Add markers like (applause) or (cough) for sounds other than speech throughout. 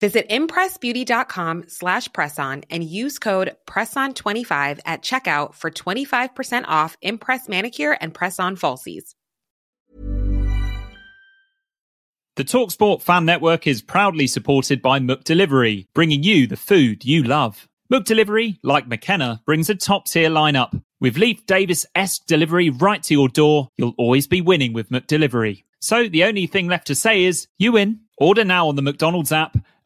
Visit impressbeauty.com slash presson and use code PRESSON25 at checkout for 25% off Impress Manicure and Press-On Falsies. The TalkSport Fan Network is proudly supported by McDelivery, bringing you the food you love. McDelivery, like McKenna, brings a top-tier lineup. With Leif Davis-esque delivery right to your door, you'll always be winning with McDelivery. So the only thing left to say is, you win. Order now on the McDonald's app,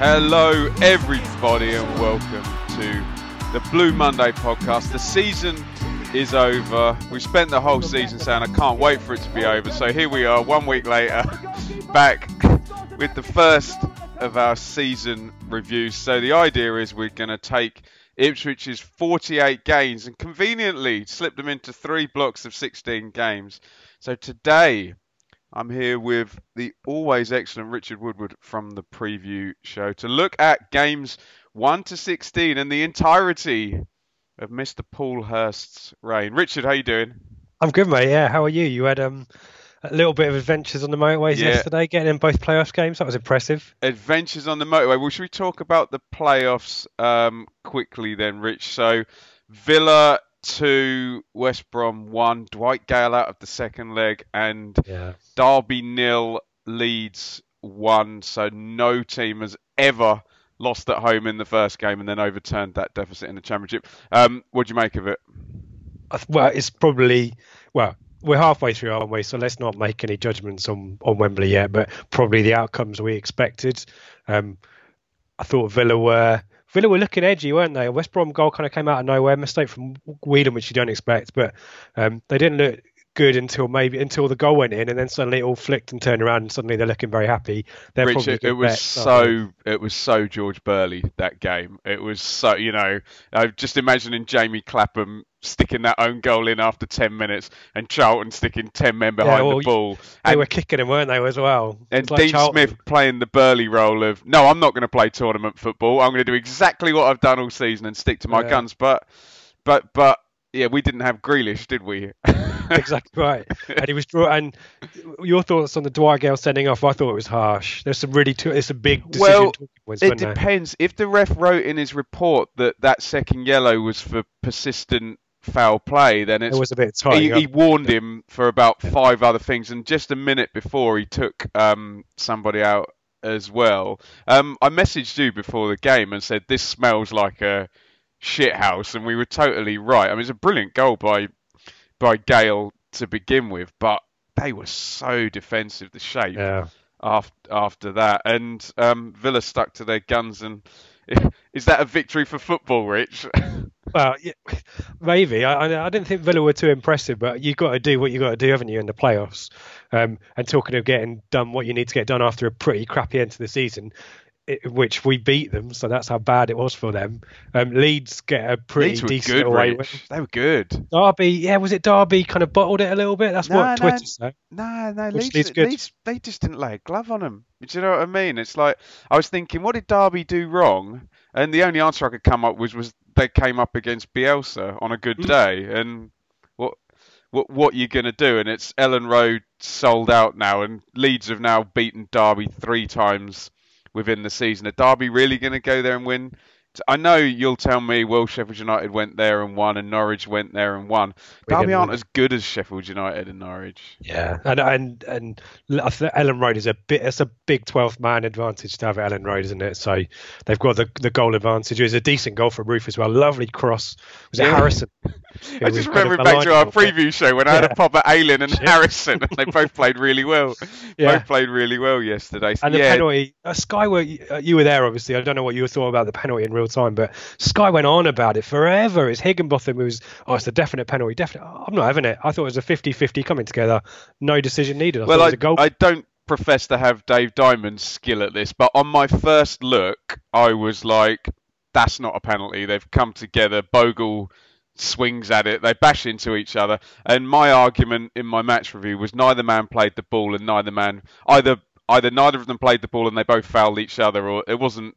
Hello, everybody, and welcome to the Blue Monday podcast. The season is over. We spent the whole season saying I can't wait for it to be over. So here we are, one week later, (laughs) back with the first of our season reviews. So the idea is we're going to take Ipswich's 48 games and conveniently slip them into three blocks of 16 games. So today I'm here with the always excellent Richard Woodward from the preview show to look at games 1 to 16 and the entirety of Mr. Paul Hurst's reign. Richard, how you doing? I'm good, mate. Yeah, how are you? You had um, a little bit of adventures on the motorways Yeah. yesterday, getting in both playoffs games. That was impressive. Adventures on the motorway. Well, should we talk about the playoffs um, quickly then, Rich? So, Villa 2, West Brom 1, Dwight Gayle out of the second leg, and Yeah. Derby nil, Leeds one. So no team has ever lost at home in the first game and then overturned that deficit in the championship. Um, what do you make of it? Well, it's probably well. We're halfway through, aren't we? So let's not make any judgments on, on Wembley yet. But probably the outcomes we expected. Um, I thought Villa were Villa were looking edgy, weren't they? West Brom goal kind of came out of nowhere, mistake from Whedon, which you don't expect. But um, they didn't look good until maybe until the goal went in, and then suddenly it all flicked and turned around, and suddenly they're looking very happy. They're Rich, it, it was so it was so George Burley that game. It was so you know, I'm just imagining Jamie Clapham sticking that own goal in after 10 minutes and Charlton sticking 10 men behind well, the ball. They and were kicking him, weren't they, as well? And like Dean Charlton. Smith playing the Burley role of no, I'm not going to play tournament football. I'm going to do exactly what I've done all season and stick to my Yeah. guns. But, but, but, yeah, we didn't have Grealish, did we? (laughs) (laughs) exactly right. And he was draw. And your thoughts on the Dwight Gayle sending off? I thought it was harsh. There's some really, t- it's a big decision. Well, points, It weren't there? depends. If the ref wrote in his report that that second yellow was for persistent foul play, then it's It was a bit he, tight. he warned him for about five other things, and just a minute before he took um, somebody out as well. Um, I messaged you before the game and said this smells like a shit house, and we were totally right. I mean, it's a brilliant goal by by Gayle to begin with, but they were so defensive. The shape Yeah. after after that, and um, Villa stuck to their guns. And (laughs) is that a victory for football, Rich? (laughs) Well, yeah, maybe. I, I didn't think Villa were too impressive, but you've got to do what you've got to do, haven't you, in the playoffs? Um, and talking of getting done what you need to get done after a pretty crappy end to the season, it, which we beat them, so that's how bad it was for them. Um, Leeds get a pretty Leeds decent good, away win. They were good. Derby, yeah, was it Derby kind of bottled it a little bit? That's No, what no. Twitter said. No, no, Leeds, Leeds good. Leeds, they just didn't lay a glove on them. Do you know what I mean? It's like I was thinking, what did Derby do wrong? And the only answer I could come up with was they came up against Bielsa on a good Mm. day, and what what what you gonna do? And it's Elland Road sold out now, and Leeds have now beaten Derby three times within the season. Are Derby really gonna go there and win I know you'll tell me, well, Sheffield United went there and won, and Norwich went there and won. Wigan Derby aren't as good as Sheffield United and Norwich. Yeah, and and and I think Elland Road is a bit. It's a big twelfth man advantage to have at Elland Road, isn't it? So they've got the the goal advantage. It was a decent goal from Roofe as well. Lovely cross. Was it Yeah. Harrison? (laughs) I was just remember back to our goal, but- preview show when I had a Yeah. pop at Ayling and (laughs) Shit. Harrison, and they both played really well. (laughs) Yeah. Both played really well yesterday. So, And the yeah, penalty, uh, Sky were uh, you were there obviously. I don't know what you thought about the penalty in real time, but Sky went on about it forever. It's Higginbotham who was, oh, it's a definite penalty. Definite. I'm not having it. I thought it was a 50-50 coming together. No decision needed. I well, it I, was a goal. I don't profess to have Dave Diamond's skill at this, but on my first look, I was like, that's not a penalty. They've come together. Bogle swings at it. They bash into each other. And my argument in my match review was neither man played the ball and neither man either either neither of them played the ball and they both fouled each other, or it wasn't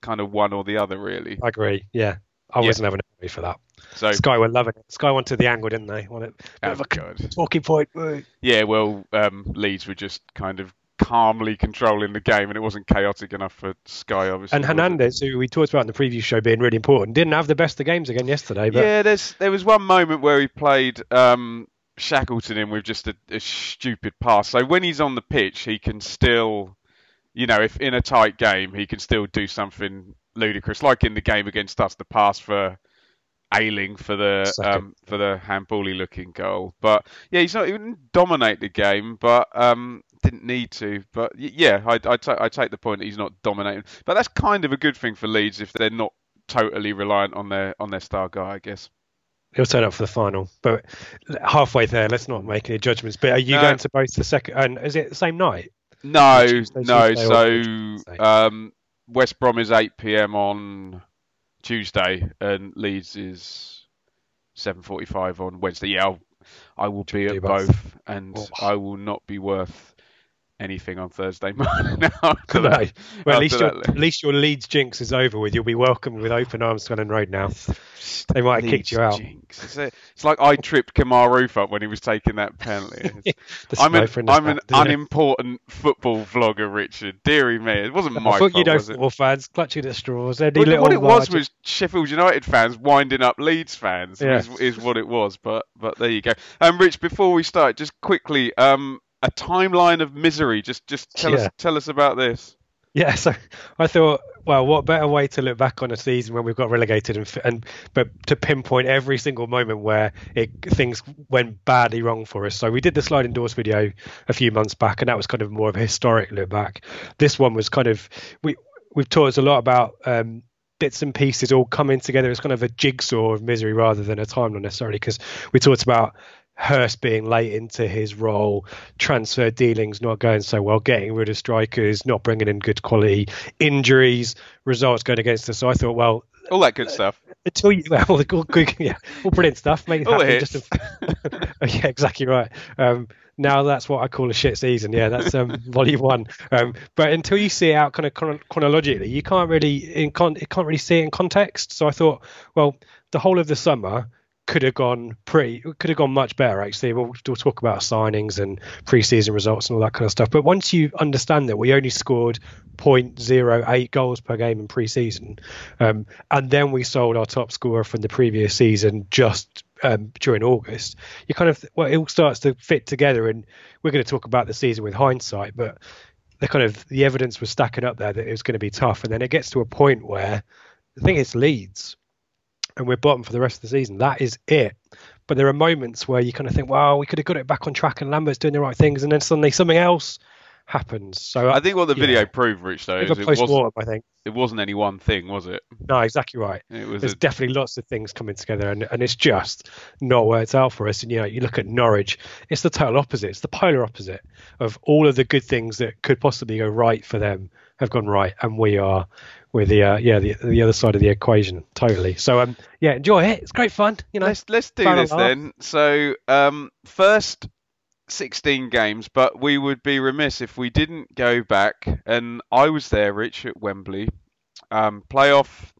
kind of one or the other really. I agree. Yeah, I Yeah. wasn't having a for that. So Sky were loving it. Sky wanted the angle, didn't they? Wanted oh, a God. talking point. Yeah, well, um, Leeds were just kind of calmly controlling the game, and it wasn't chaotic enough for Sky, obviously. And? Hernandez, who we talked about in the preview show being really important, didn't have the best of games again yesterday. But Yeah, there's there was one moment where he played um, Shackleton in with just a, a stupid pass. So when he's on the pitch, he can still, you know, if in a tight game, he can still do something ludicrous, like in the game against us, the pass for Ayling for the um, for the handbally looking goal. But yeah, he's not even dominate the game, but um, didn't need to. But yeah, I I, I take the point that he's not dominating. But that's kind of a good thing for Leeds if they're not totally reliant on their on their star guy, I guess. he'll turn up for the final. But halfway there, let's not make any judgments. But are you No. going to both the second? And is it the same night? No, Tuesday, no. Tuesday So um, West Brom is 8 p.m. on Tuesday, and Leeds is 7:45 on Wednesday. Yeah, I'll, I will be at both. and Oh. I will not be worth anything on Thursday (laughs) morning. (laughs) after No. that. Well, at least your, at least your Leeds jinx is over with. You'll be welcomed with open arms to Elland Road now. They might have kicked you out. jinx. It's, a- it's like I tripped Kemar Roofe up when he was taking that penalty. (laughs) I'm an, I'm an it? unimportant football vlogger, Richard. Deary me, it wasn't my I thought fault, you know football fans clutching at straws. Any Well, little what it was was Sheffield United fans winding up Leeds fans Yeah. is, is what it was. But but there you go. Um, Rich, before we start, just quickly, um, a timeline of misery. Just just tell Yeah. us tell us about this. Yeah, so I thought, well, what better way to look back on a season when we've got relegated and, and but to pinpoint every single moment where it things went badly wrong for us. So we did the sliding doors video a few months back, and that was kind of more of a historic look back. This one was kind of we we've taught us a lot about. Um, Bits and pieces all coming together. It's kind of a jigsaw of misery rather than a timeline necessarily, because we talked about Hurst being late into his role, transfer dealings not going so well, getting rid of strikers, not bringing in good quality, injuries, results going against us. So I thought, well, All that good stuff. until you, (laughs) well, all the all good, yeah, all brilliant stuff. All happen. Just a, (laughs) yeah, exactly right. Um, now that's what I call a shit season. Yeah, that's um, (laughs) volume one. Um, but until you see it out kind of chron- chronologically, you can't really in con- you can't really see it in context. So I thought, well, the whole of the summer could have gone pretty could have gone much better actually. We'll, we'll talk about signings and pre-season results and all that kind of stuff. But once you understand that we only scored 0.08 goals per game in pre-season um, and then we sold our top scorer from the previous season just um, during august you kind of well it all starts to fit together. And we're going to talk about the season with hindsight but the kind of the evidence was stacking up there that it was going to be tough. And then it gets to a point where I think it's Leeds and we're bottom for the rest of the season. That is it. But there are moments where you kind of think, wow, we could have got it back on track and Lambert's doing the right things, and then suddenly something else happens. So I think what the yeah. video proved, Rich, though, is it wasn't, I think. it wasn't any one thing, was it? No, exactly right. It was There's a, definitely lots of things coming together, and, and it's just not where it's out for us. And you know, you look at Norwich, it's the total opposite. It's the polar opposite of all of the good things that could possibly go right for them have gone right, and we are with the uh, yeah the the other side of the equation totally. So um yeah, enjoy it. It's great fun. You know, let's let's do this then. So um, first 16 games, but we would be remiss if we didn't go back. And I was there, Rich, at Wembley, um, playoff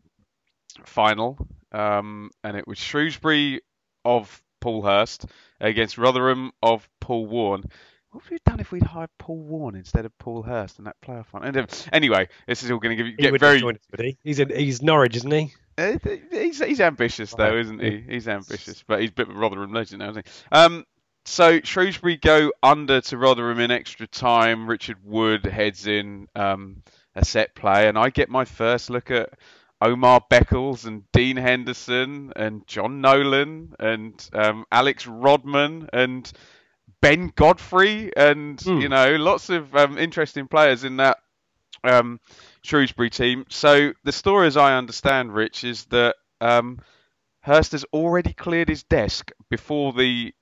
final, um, and it was Shrewsbury of Paul Hurst against Rotherham of Paul Warne. What would we have done if we'd hired Paul Warne instead of Paul Hurst in that playoff final? And, uh, Anyway, this is all going to give you get very. join us, would he? He's in, he's Norwich, isn't he? Uh, He's he's ambitious though, isn't he? He's ambitious, but he's a bit of a Rotherham legend now, isn't he? Um, so Shrewsbury go under to Rotherham in extra time. Richard Wood heads in um, a set play, and I get my first look at Omar Beckles and Dean Henderson and Jon Nolan and um, Alex Rodman and Ben Godfrey and Hmm. you know lots of um, interesting players in that um, Shrewsbury team. So the story, as I understand, Rich, is that um, Hurst has already cleared his desk before the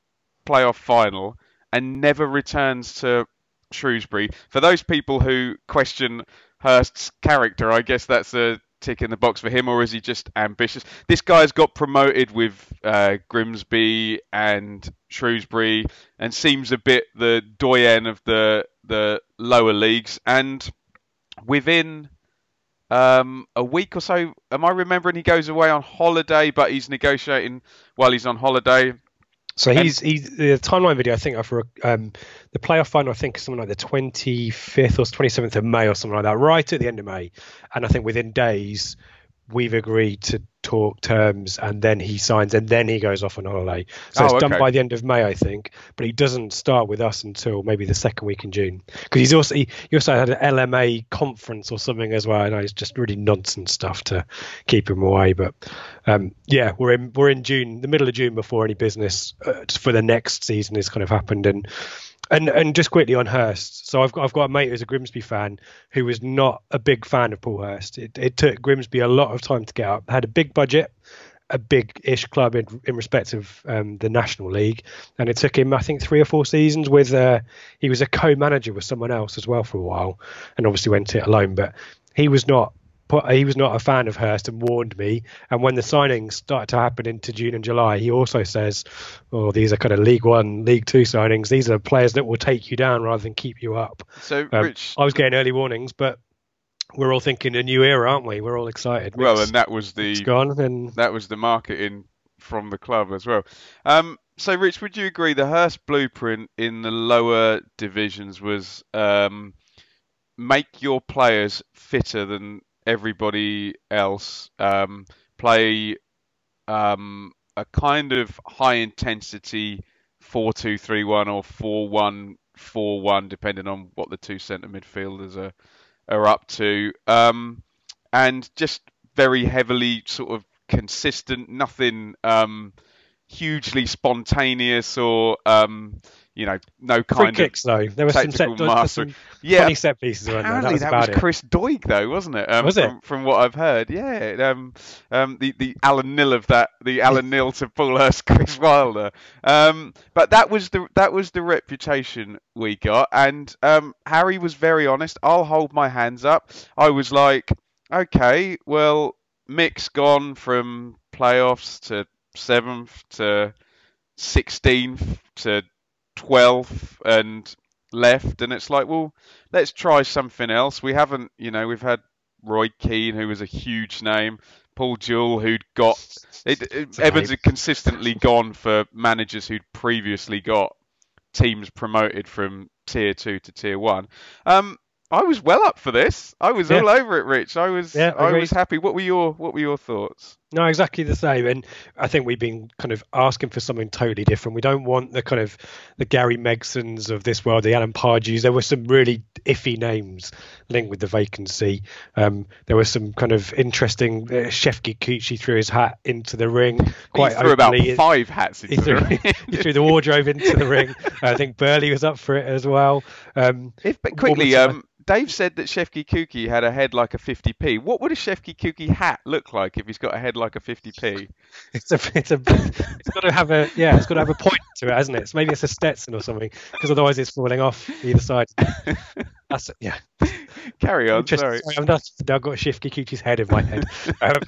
playoff final and never returns to Shrewsbury. For those people who question Hurst's character, I guess that's a tick in the box for him, or is he just ambitious? This guy's got promoted with uh, Grimsby and Shrewsbury, and seems a bit the doyen of the the lower leagues. And within um, a week or so, am I remembering he goes away on holiday, but he's negotiating while he's on holiday. So he's he's the timeline video. I think for um, the playoff final. I think is something like the 25th or 27th of May or something like that. Right at the end of May, and I think within days we've agreed to talk terms, and then he signs, and then he goes off on holiday. So Oh, it's done by the end of May, I think. But he doesn't start with us until maybe the second week in June, because he's also he, he also had an LMA conference or something as well. I know it's just really nonsense stuff to keep him away, but um, yeah, we're in we're in June, the middle of June before any business uh, for the next season has kind of happened, and and and just quickly on Hurst. So I've got I've got a mate who's a Grimsby fan who was not a big fan of Paul Hurst. It, it took Grimsby a lot of time to get up. Had a big budget, a big-ish club in, in respect of um, the National League, and it took him I think three or four seasons with. Uh, he was a co-manager with someone else as well for a while, and obviously went it alone. But he was not put- he was not a fan of Hurst and warned me. And when the signings started to happen into June and July, he also says, "Oh, these are kind of League One, League Two signings. These are players that will take you down rather than keep you up." So, Um, Rich, I was getting early warnings, but we're all thinking a new era, aren't we? We're all excited. well, Mick's- and that was the gone, and that was the marketing from the club as well. Um, so, Rich, would you agree the Hurst blueprint in the lower divisions was um, make your players fitter than everybody else, um, play um, a kind of high intensity 4 2 3 1 or 4 1 4 1, depending on what the two centre midfielders are, are up to. Um, and just very heavily sort of consistent, nothing um, hugely spontaneous or um, you know, no free kind of kicks though. There were some, set, mastery. some yeah. funny set pieces there. That Apparently was that was. Chris Doig though, wasn't it? Um, Was it? From, from what I've heard, yeah. Um, um, the the Alan Knill of that, the Alan (laughs) Knill to Paul Hurst, Chris Wilder. Um, but that was the that was the reputation we got, and um, Harry was very honest. I'll hold my hands up. I was like, okay, well, Mick's gone from playoffs to seventh to sixteenth to twelfth and left, and it's like, well, let's try something else. We haven't, you know, we've had Roy Keane, who was a huge name, Paul Jewell, who'd got it, it- Evans had consistently gone for managers who'd previously got teams promoted from tier two to tier one. Um, I was well up for this. I was Yeah. all over it, Rich. I was, Yeah, I agreed. was happy. What were your, what were your thoughts? No, exactly the same. And I think we've been kind of asking for something totally different. We don't want the kind of the Gary Megsons of this world, the Alan Pardewes. There were some really iffy names linked with the vacancy. Um, there was some kind of interesting. Uh, Shefki Kuqi threw his hat into the ring quite he threw about five hats He threw, the ring. (laughs) he threw the wardrobe into the ring. I think Burley was up for it as well. Um, If, but quickly, um, Dave said that Shefki Kuqi had a head like a 50p. What would a Shefki Kuqi hat look like if he's got a head like a 50p? (laughs) it's a, it's a, it's got to have a, yeah, it's got to have a point to it, hasn't it? So maybe it's a Stetson or something, because otherwise it's falling off either side. (laughs) That's yeah. Carry on, sorry. Sorry, I'm not, I've got Shifty Kuqi's head in my head. (laughs) um,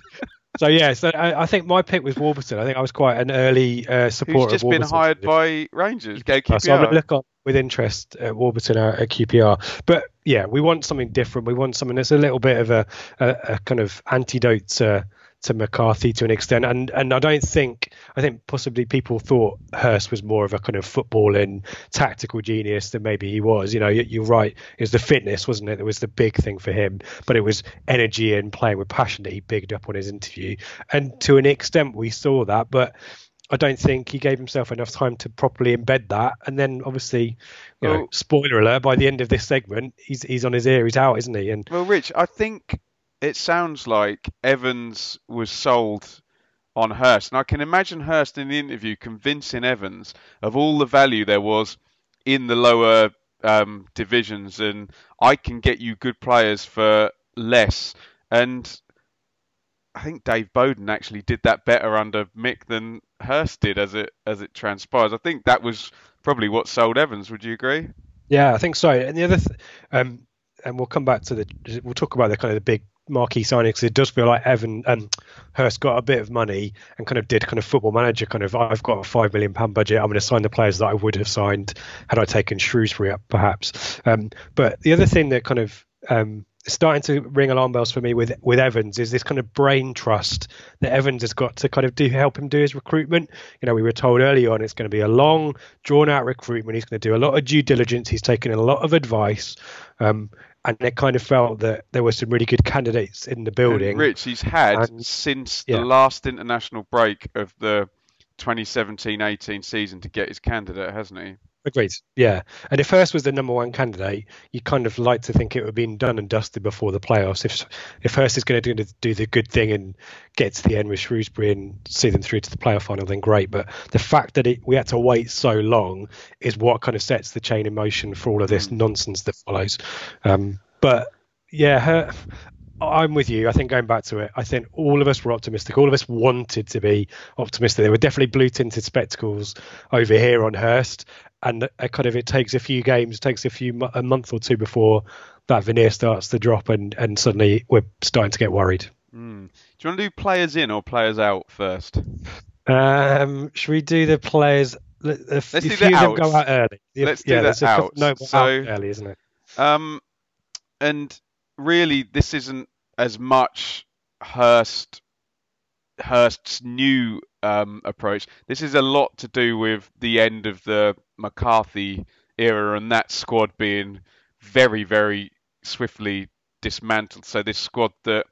so yeah, so I, I think my pick was Warburton. I think I was quite an early uh, Who's supporter just been hired by Rangers? Go Uh, So I'm going to look on with interest at Warburton at, at QPR. But yeah, we want something different. We want something that's a little bit of a, a, a kind of antidote to to McCarthy to an extent, and and I don't think I think possibly people thought Hurst was more of a kind of footballing tactical genius than maybe he was. You know, you're right. It was the fitness, wasn't it? It was the big thing for him, but it was energy and playing with passion that he bigged up on his interview, and to an extent we saw that, but. I don't think he gave himself enough time to properly embed that. And then, obviously, you know, spoiler alert: by the end of this segment, he's he's on his ear, he's out, isn't he? And Well, Rich, I think it sounds like Evans was sold on Hurst, and I can imagine Hurst in the interview convincing Evans of all the value there was in the lower um, divisions, and I can get you good players for less. And I think Dave Bowden actually did that better under Mick than Hurst did, as it as it transpires. I think that was probably what sold Evans. Would you agree? Yeah, I think so. And the other, th- um, and we'll come back to the, we'll talk about the kind of the big marquee signings. 'cause It does feel like Evan um, Hurst got a bit of money and kind of did kind of football manager kind of. I've got a five million pound budget. I'm going to sign the players that I would have signed had I taken Shrewsbury up, perhaps. Um, but the other thing that kind of um, starting to ring alarm bells for me with with Evans is this kind of brain trust that Evans has got to kind of do help him do his recruitment. You know, we were told early on it's going to be a long, drawn out recruitment. He's going to do a lot of due diligence. He's taken a lot of advice. Um, and it kind of felt that there were some really good candidates in the And building. Rich, he's had And- since yeah. the last international break of the 2017-18 season to get his candidate, hasn't he? Agreed. Yeah. And if Hurst was the number one candidate, you kind of like to think it would have been done and dusted before the playoffs. If if Hurst is going to do, do the good thing and get to the end with Shrewsbury and see them through to the playoff final, then great. But the fact that it, we had to wait so long is what kind of sets the chain in motion for all of this nonsense that follows. Um, but yeah, her, I'm with you. I think going back to it, I think all of us were optimistic. All of us wanted to be optimistic. There were definitely blue tinted spectacles over here on Hurst, and uh, kind of it takes a few games, it takes a few a month or two before that veneer starts to drop, and and suddenly we're starting to get worried. Mm. Do you want to do players in or players out first? Um, should we do the players? Let's do the of go out early. If- Let's do yeah, the there's a. No, So- out early, isn't it? Um, and really, this isn't as much Hurst Hurst's new um, approach. This is a lot to do with the end of the McCarthy era and that squad being very, very swiftly dismantled. So this squad that,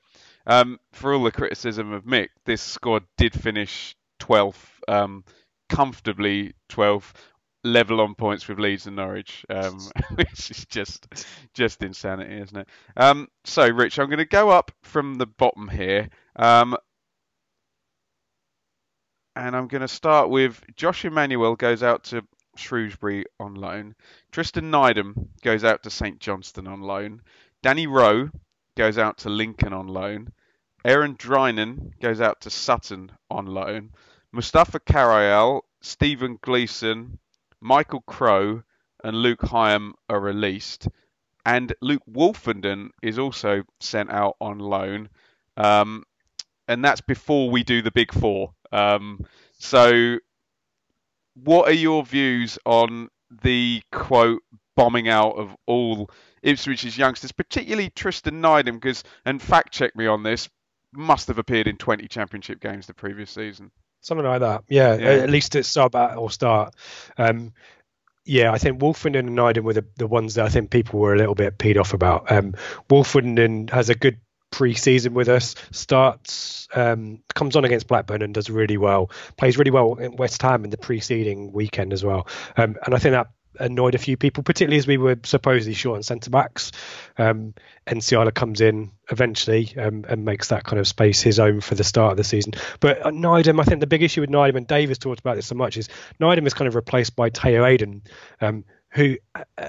um, for all the criticism of Mick, this squad did finish 12th, um, comfortably 12th, level on points with Leeds and Norwich, um, (laughs) which is just just insanity, isn't it? Um, so, Rich, I'm going to go up from the bottom here. Um, and I'm going to start with Josh Emmanuel goes out to Shrewsbury on loan. Tristan Nydam goes out to St Johnstone on loan. Danny Rowe goes out to Lincoln on loan. Aaron Drynan goes out to Sutton on loan. Mustapha Carayol, Stephen Gleeson, Michael Crowe, and Luke Hyam are released. And Luke Woolfenden is also sent out on loan. Um, and that's before we do the big four. Um, so, what are your views on the quote bombing out of all Ipswich's youngsters, particularly Tristan Nydam? Because, and fact check me on this, must have appeared in 20 championship games the previous season. Something like that. Yeah, Yeah. at least at sub at or start. Um, yeah, I think Woolfenden and Nydam were the, the ones that I think people were a little bit peed off about. Um, Woolfenden has a good pre-season with us. Starts um, comes on against Blackburn and does really well. Plays really well in West Ham in the preceding weekend as well. Um, and I think that annoyed a few people, particularly as we were supposedly short on centre backs. Um, Nsiala comes in eventually um, and makes that kind of space his own for the start of the season. But uh, I think the big issue with Nydam, and Dave has talked about this so much, is Nydam is kind of replaced by Tayo Edun, um, who uh,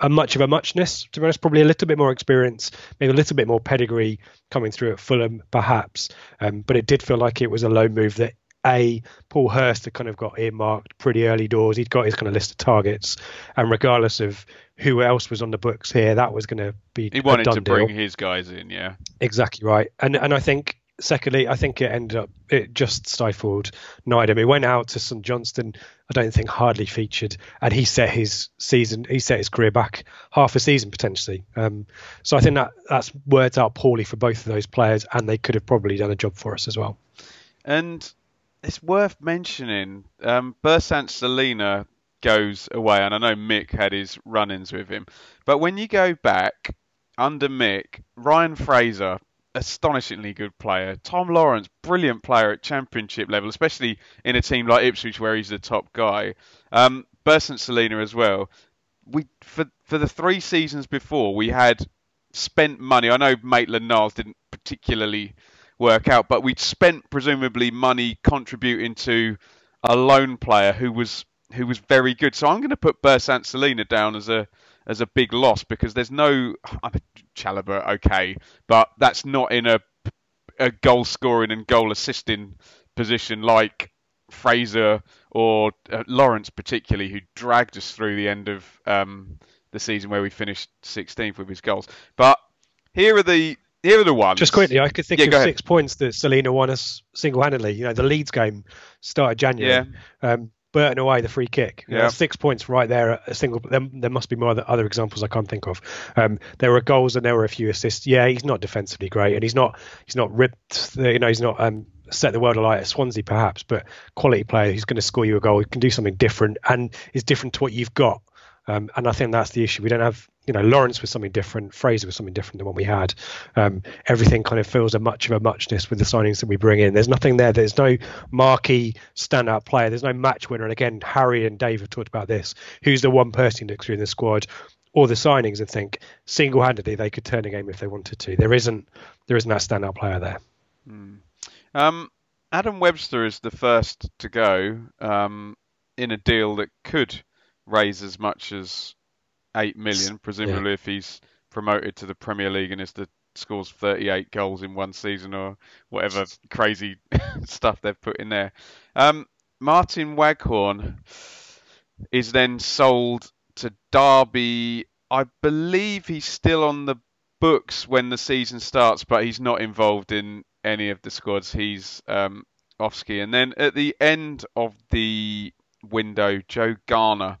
a much of a muchness, to be honest, probably a little bit more experience, maybe a little bit more pedigree coming through at Fulham, perhaps. Um, but it did feel like it was a low move that a Paul Hurst had kind of got earmarked pretty early doors. He'd got his kind of list of targets, and regardless of who else was on the books here, that was going to be He wanted to deal. bring his guys in, yeah. Exactly right, and and I think secondly, I think it ended up it just stifled Nydam. He went out to St Johnstone. I don't think hardly featured, and he set his season. He set his career back half a season potentially. Um, so I think that that's worked out poorly for both of those players, and they could have probably done a job for us as well. And it's worth mentioning, um, Bersant Celina goes away, and I know Mick had his run-ins with him, but when you go back under Mick, Ryan Fraser astonishingly good player. Tom Lawrence, brilliant player at championship level, especially in a team like Ipswich where he's the top guy. Um, Bersant Celina as well. We for for the three seasons before we had spent money. I know Maitland Niles didn't particularly work out, but we'd spent presumably money contributing to a loan player who was who was very good. So I'm going to put Bersant Celina down as a as a big loss because there's no I mean, Chalobah, okay, but that's not in a a goal scoring and goal assisting position like Fraser or uh, Lawrence, particularly, who dragged us through the end of um, the season where we finished 16th with his goals. But here are the here are the ones. Just quickly, I could think Yeah, of six points that Celina won us single-handedly. You know, the Leeds game started January. Um, Burton away, the free kick. You know, six points right there. A single. There, there must be more other, other examples I can't think of. Um, there were goals and there were a few assists. Yeah, he's not defensively great, and he's not. He's not ripped. The, you know, he's not um, set the world alight at Swansea, perhaps, but quality player. He's going to score you a goal. He can do something different, and is different to what you've got. Um, and I think that's the issue. We don't have, you know, Lawrence was something different, Fraser was something different than what we had. Um, everything kind of feels a much of a muchness with the signings that we bring in. There's nothing there. There's no marquee standout player. There's no match winner. And again, Harry and Dave have talked about this. Who's the one person who looks through in the squad or the signings and think single-handedly they could turn a game if they wanted to? There isn't. There isn't that standout player there. Um, Adam Webster is the first to go um, in a deal that could raise as much as eight million, presumably if he's promoted to the Premier League and is the scores 38 goals in one season or whatever crazy (laughs) stuff they've put in there. Um, Martin Waghorn is then sold to Derby. I believe he's still on the books when the season starts, but he's not involved in any of the squads. He's um, off ski. And then at the end of the window, Joe Garner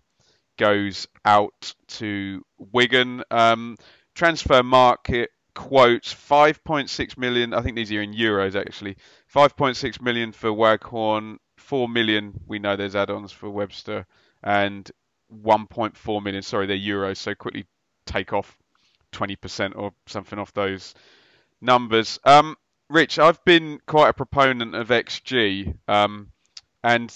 goes out to Wigan. Um, transfer market quotes 5.6 million. I think these are in euros actually. 5.6 million for Waghorn. 4 million. We know there's add-ons for Webster, and 1.4 million. Sorry, they're euros. So quickly take off 20% or something off those numbers. Um, Rich, I've been quite a proponent of XG, um, and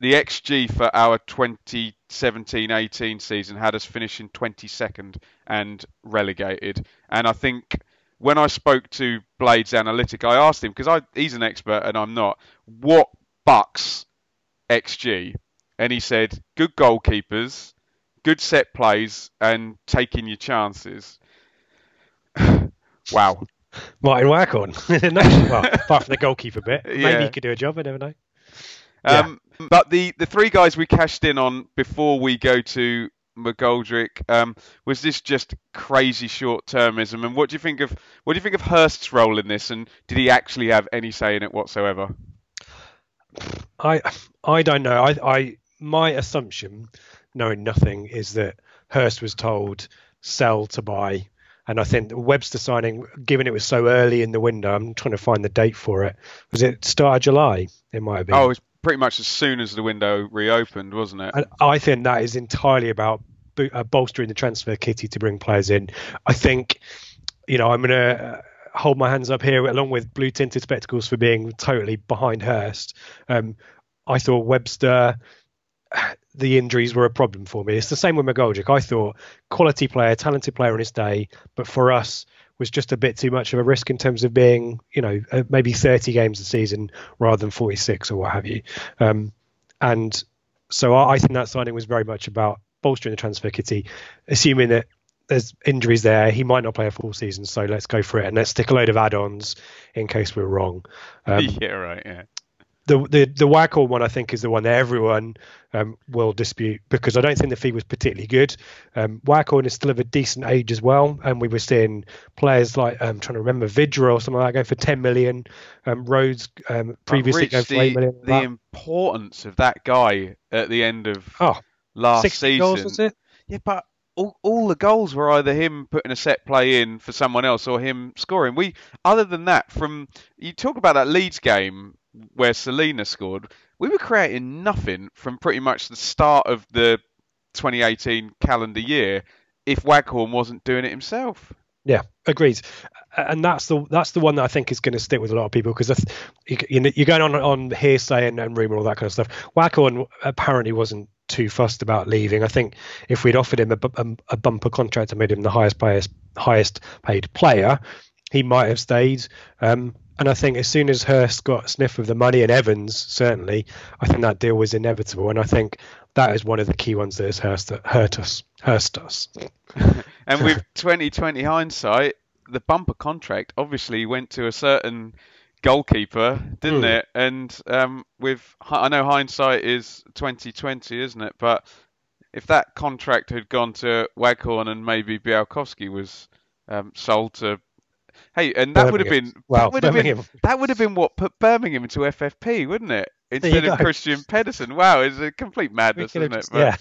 the XG for our 2017-18 season had us finishing 22nd and relegated. And I think when I spoke to Blades Analytic, I asked him because he's an expert and I'm not. What bucks XG? And he said, good goalkeepers, good set plays, and taking your chances. (sighs) wow. Martin Waghorn. (laughs) well, apart from the goalkeeper bit, maybe Yeah. he could do a job. I never know. Um, But the, the three guys we cashed in on before we go to McGoldrick, um, was this just crazy short termism? And what do you think of what do you think of Hurst's role in this? And did he actually have any say in it whatsoever? I I don't know. I I my assumption, knowing nothing, is that Hurst was told sell to buy, and I think Webster signing, given it was so early in the window, I'm trying to find the date for it. Was it start of July? It might have been. Oh, it was pretty much as soon as the window reopened, wasn't it? I think that is entirely about uh, bolstering the transfer kitty to bring players in. I think, you know, I'm going to hold my hands up here along with blue tinted spectacles for being totally behind Hurst. Um, I thought Webster, the injuries were a problem for me. It's the same with McGoldrick. I thought quality player, talented player on his day, but for us, was just a bit too much of a risk in terms of being, you know, uh, maybe 30 games a season rather than 46 or what have you. Um, and so I, I think that signing was very much about bolstering the transfer kitty, assuming that there's injuries there. He might not play a full season, so let's go for it and let's stick a load of add-ons in case we're wrong. Um, (laughs) yeah, right. Yeah. The the the Waghorn one I think is the one that everyone um, will dispute because I don't think the fee was particularly good. Um, Waghorn is still of a decent age as well, and we were seeing players like I'm um, trying to remember Vydra or something like that going for 10 million. Um, Rhodes um, previously Rich, going for 8 million. The, the importance of that guy at the end of oh, last season. Goals, was it? Yeah, but all, all the goals were either him putting a set play in for someone else or him scoring. We, other than that, from you talk about that Leeds game where Celina scored, we were creating nothing from pretty much the start of the 2018 calendar year if Waghorn wasn't doing it himself. Yeah, agreed. And that's the that's the one that I think is going to stick with a lot of people because you're going on on hearsay and, and rumor all that kind of stuff. Waghorn apparently wasn't too fussed about leaving. I think if we'd offered him a, a, a bumper contract and made him the highest highest highest paid player, he might have stayed. Um, and I think as soon as Hurst got sniff of the money and Evans, certainly, I think that deal was inevitable. And I think that is one of the key ones that has hurt, hurt us. Hurst us. (laughs) and with (laughs) 2020 hindsight, the bumper contract obviously went to a certain goalkeeper, didn't mm. it? And um, with I know hindsight is 2020, isn't it? But if that contract had gone to Waghorn and maybe Bialkowski was um, sold to Hey, and that would have been well, that would have been that would have been what put Birmingham into FFP, wouldn't it? Instead of Kristian Pedersen. Wow, it's a complete madness, isn't it? yeah.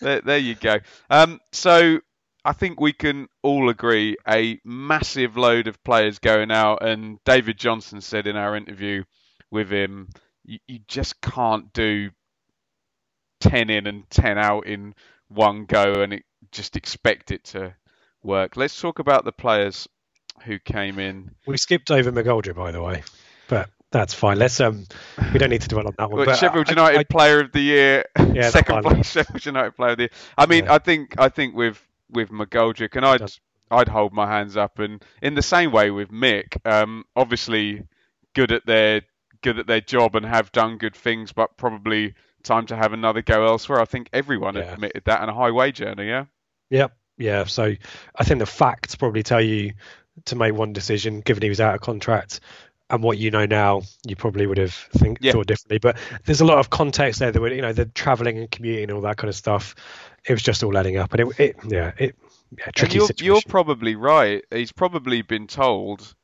There, there, you go. Um, so I think we can all agree a massive load of players going out, and David Johnson said in our interview with him, you, you just can't do ten in and ten out in one go, and it, just expect it to work. Let's talk about the players who came in. We skipped over McGoldrick, by the way, but that's fine. Let's um, we don't need to dwell on that one. Sheffield United I, I, Player of the Year, yeah, (laughs) second place Sheffield United Player of the Year. I mean, yeah. I think I think with with McGoldrick, and I'd I'd hold my hands up, and in the same way with Mick, um, obviously good at their good at their job and have done good things, but probably time to have another go elsewhere. I think everyone yeah. admitted that, and a high wage earner, yeah. Yep. Yeah, so I think the facts probably tell you to make one decision, given he was out of contract. And what you know now, you probably would have think yeah. thought differently. But there's a lot of context there that would, you know, the traveling and commuting and all that kind of stuff. It was just all adding up, and it, it yeah, it yeah, tricky you're, situation. You're probably right. He's probably been told,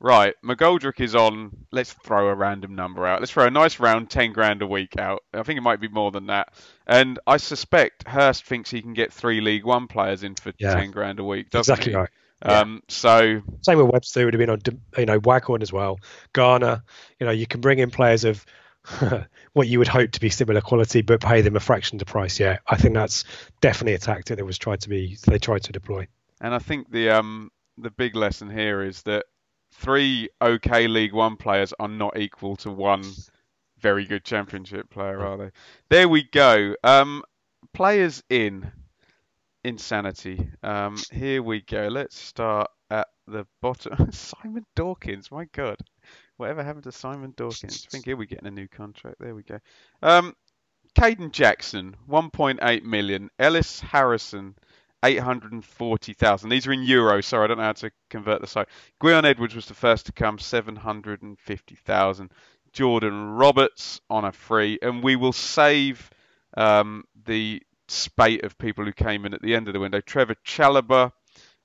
right, McGoldrick is on. Let's throw a random number out. Let's throw a nice round ten grand a week out. I think it might be more than that. And I suspect Hurst thinks he can get three League One players in for yeah. ten grand a week. exactly he? right. Um, so same with Webster would have been on you know Waghorn as well. Garner, you know, you can bring in players of (laughs) what you would hope to be similar quality, but pay them a fraction of the price. Yeah, I think that's definitely a tactic that was tried to be they tried to deploy. And I think the um the big lesson here is that three okay League One players are not equal to one very good Championship player, are they? There we go. Um, players in insanity. Um, here we go. Let's start at the bottom. (laughs) Simon Dawkins, my God. Whatever happened to Simon Dawkins? I think here we're getting a new contract. There we go. Um, Kayden Jackson, 1.8 million. Ellis Harrison, 840,000. These are in euros. Sorry, I don't know how to convert the site. Gwion Edwards was the first to come, 750,000. Jordan Roberts on a free, and we will save um, the spate of people who came in at the end of the window. Trevor Chalobah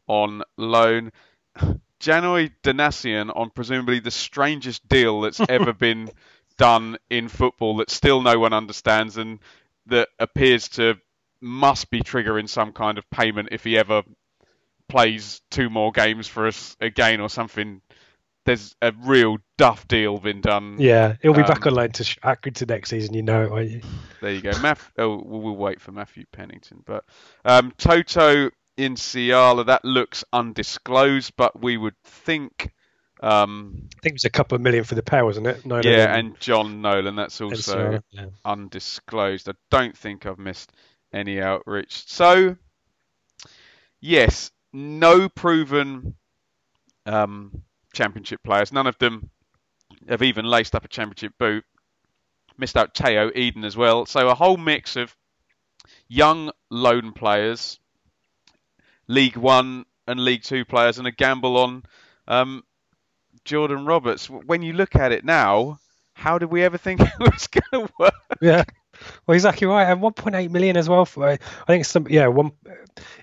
on loan. (sighs) Janoi Donacien on presumably the strangest deal that's (laughs) ever been done in football that still no one understands and that appears to must be triggering some kind of payment if he ever plays two more games for us again or something there's a real duff deal been done. Yeah, he'll be um, back online to Accrington next season. You know it, won't you? There you go. Math, oh, we'll wait for Matthew Pennington, but um, Toto Nsiala that looks undisclosed, but we would think. Um, I think it was a couple of million for the pair, wasn't it? No, yeah, and Jon Nolan, that's also yeah. undisclosed. I don't think I've missed any outreach. So, yes, no proven um, championship players. None of them have even laced up a championship boot. Missed out Tayo Edun as well. So a whole mix of young loan players, League One and League Two players, and a gamble on um, Jordan Roberts. When you look at it now, how did we ever think (laughs) it was going to work? Yeah. Well, exactly right, and 1.8 million as well. For I think some yeah one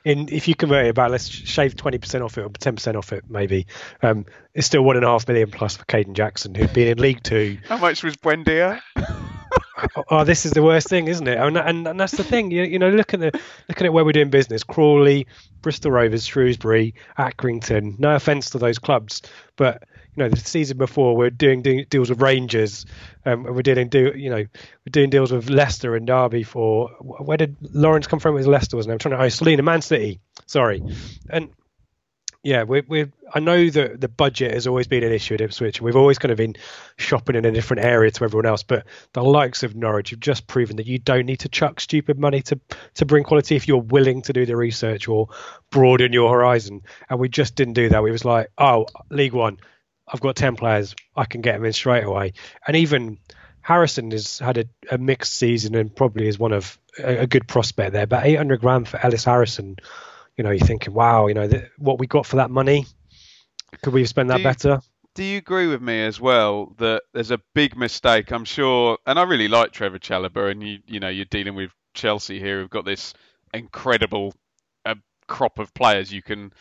in if you convert it about let's shave 20 percent off it or 10 percent off it maybe. Um, it's still one and a half million plus for Kayden Jackson who'd been in League Two. How much was Buendia? (laughs) oh, this is the worst thing, isn't it? And, and, and that's the thing. You, you know, look at the looking at where we're doing business: Crawley, Bristol Rovers, Shrewsbury, Accrington. No offence to those clubs, but you know, the season before we're doing, doing deals with Rangers, um, and we're doing do you know we're doing deals with Leicester and Derby for where did Lawrence come from? It was Leicester, wasn't it? I'm trying to oh, Celina, Man City. Sorry, and yeah, we we I know that the budget has always been an issue at Ipswich. We've always kind of been shopping in a different area to everyone else. But the likes of Norwich have just proven that you don't need to chuck stupid money to to bring quality if you're willing to do the research or broaden your horizon. And we just didn't do that. We was like, oh, League One, I've got ten players, I can get them in straight away. And even Harrison has had a, a mixed season and probably is one of a, a good prospect there. But 800 grand for Ellis Harrison you know, you're thinking, wow, you know, th- what we got for that money, could we spend that you, better? Do you agree with me as well that there's a big mistake? I'm sure, and I really like Trevor Chalobah, and you, you know, you're dealing with Chelsea here, who've got this incredible uh, crop of players you can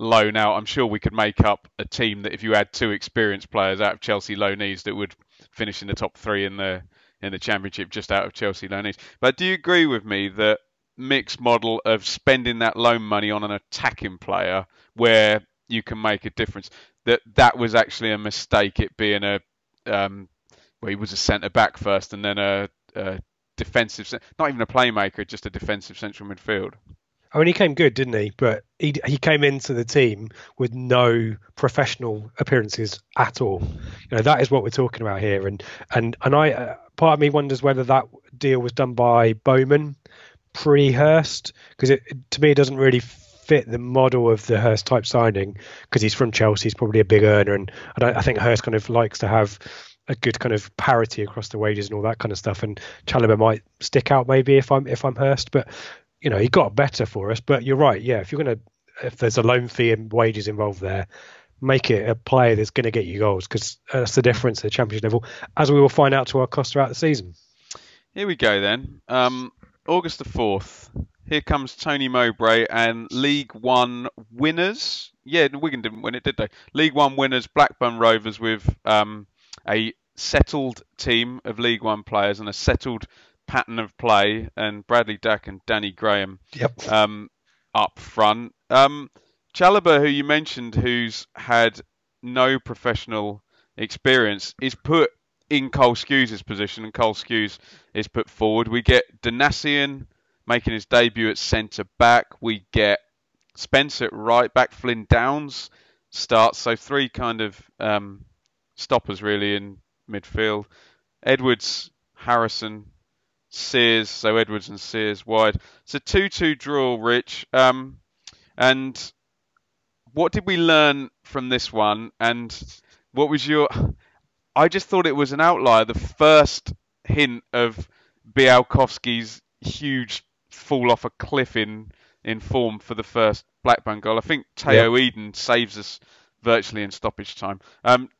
loan out. I'm sure we could make up a team that if you had two experienced players out of Chelsea loanees that would finish in the top three in the in the championship just out of Chelsea loanees. But do you agree with me that mixed model of spending that loan money on an attacking player where you can make a difference. That that was actually a mistake. It being a um, well, he was a centre back first and then a, a defensive, not even a playmaker, just a defensive central midfield. I mean, he came good, didn't he? But he he came into the team with no professional appearances at all. You know, that is what we're talking about here. And and and I, uh, part of me wonders whether that deal was done by Bowman pre Hurst because it to me it doesn't really fit the model of the Hurst type signing because he's from Chelsea, he's probably a big earner, and I, I think Hurst kind of likes to have a good kind of parity across the wages and all that kind of stuff. And Chalobah might stick out maybe if I'm if I'm Hurst, but you know he got better for us. But you're right, yeah. If you're gonna if there's a loan fee and wages involved there, make it a player that's going to get you goals because that's the difference at the championship level, as we will find out to our cost throughout the season. Here we go then. Um, August the 4th, here comes Tony Mowbray and League One winners. Yeah, Wigan didn't win it, did they? League One winners, Blackburn Rovers, with um, a settled team of League One players and a settled pattern of play, and Bradley Dack and Danny Graham yep. um, up front. Um, Chalobah, who you mentioned, who's had no professional experience, is put in Cole Skuse' position, and Cole Skuse is put forward. We get Donacien making his debut at centre back. We get Spencer at right back. Flynn Downes starts. So three kind of um, stoppers really in midfield. Edwards, Harrison, Sears. So Edwards and Sears wide. It's a 2-2 draw, Rich. Um, and what did we learn from this one? And what was your I just thought it was an outlier. The first hint of Bialkowski's huge fall off a cliff in in form for the first Blackburn goal. I think Tayo yep. Edun saves us virtually in stoppage time. Um,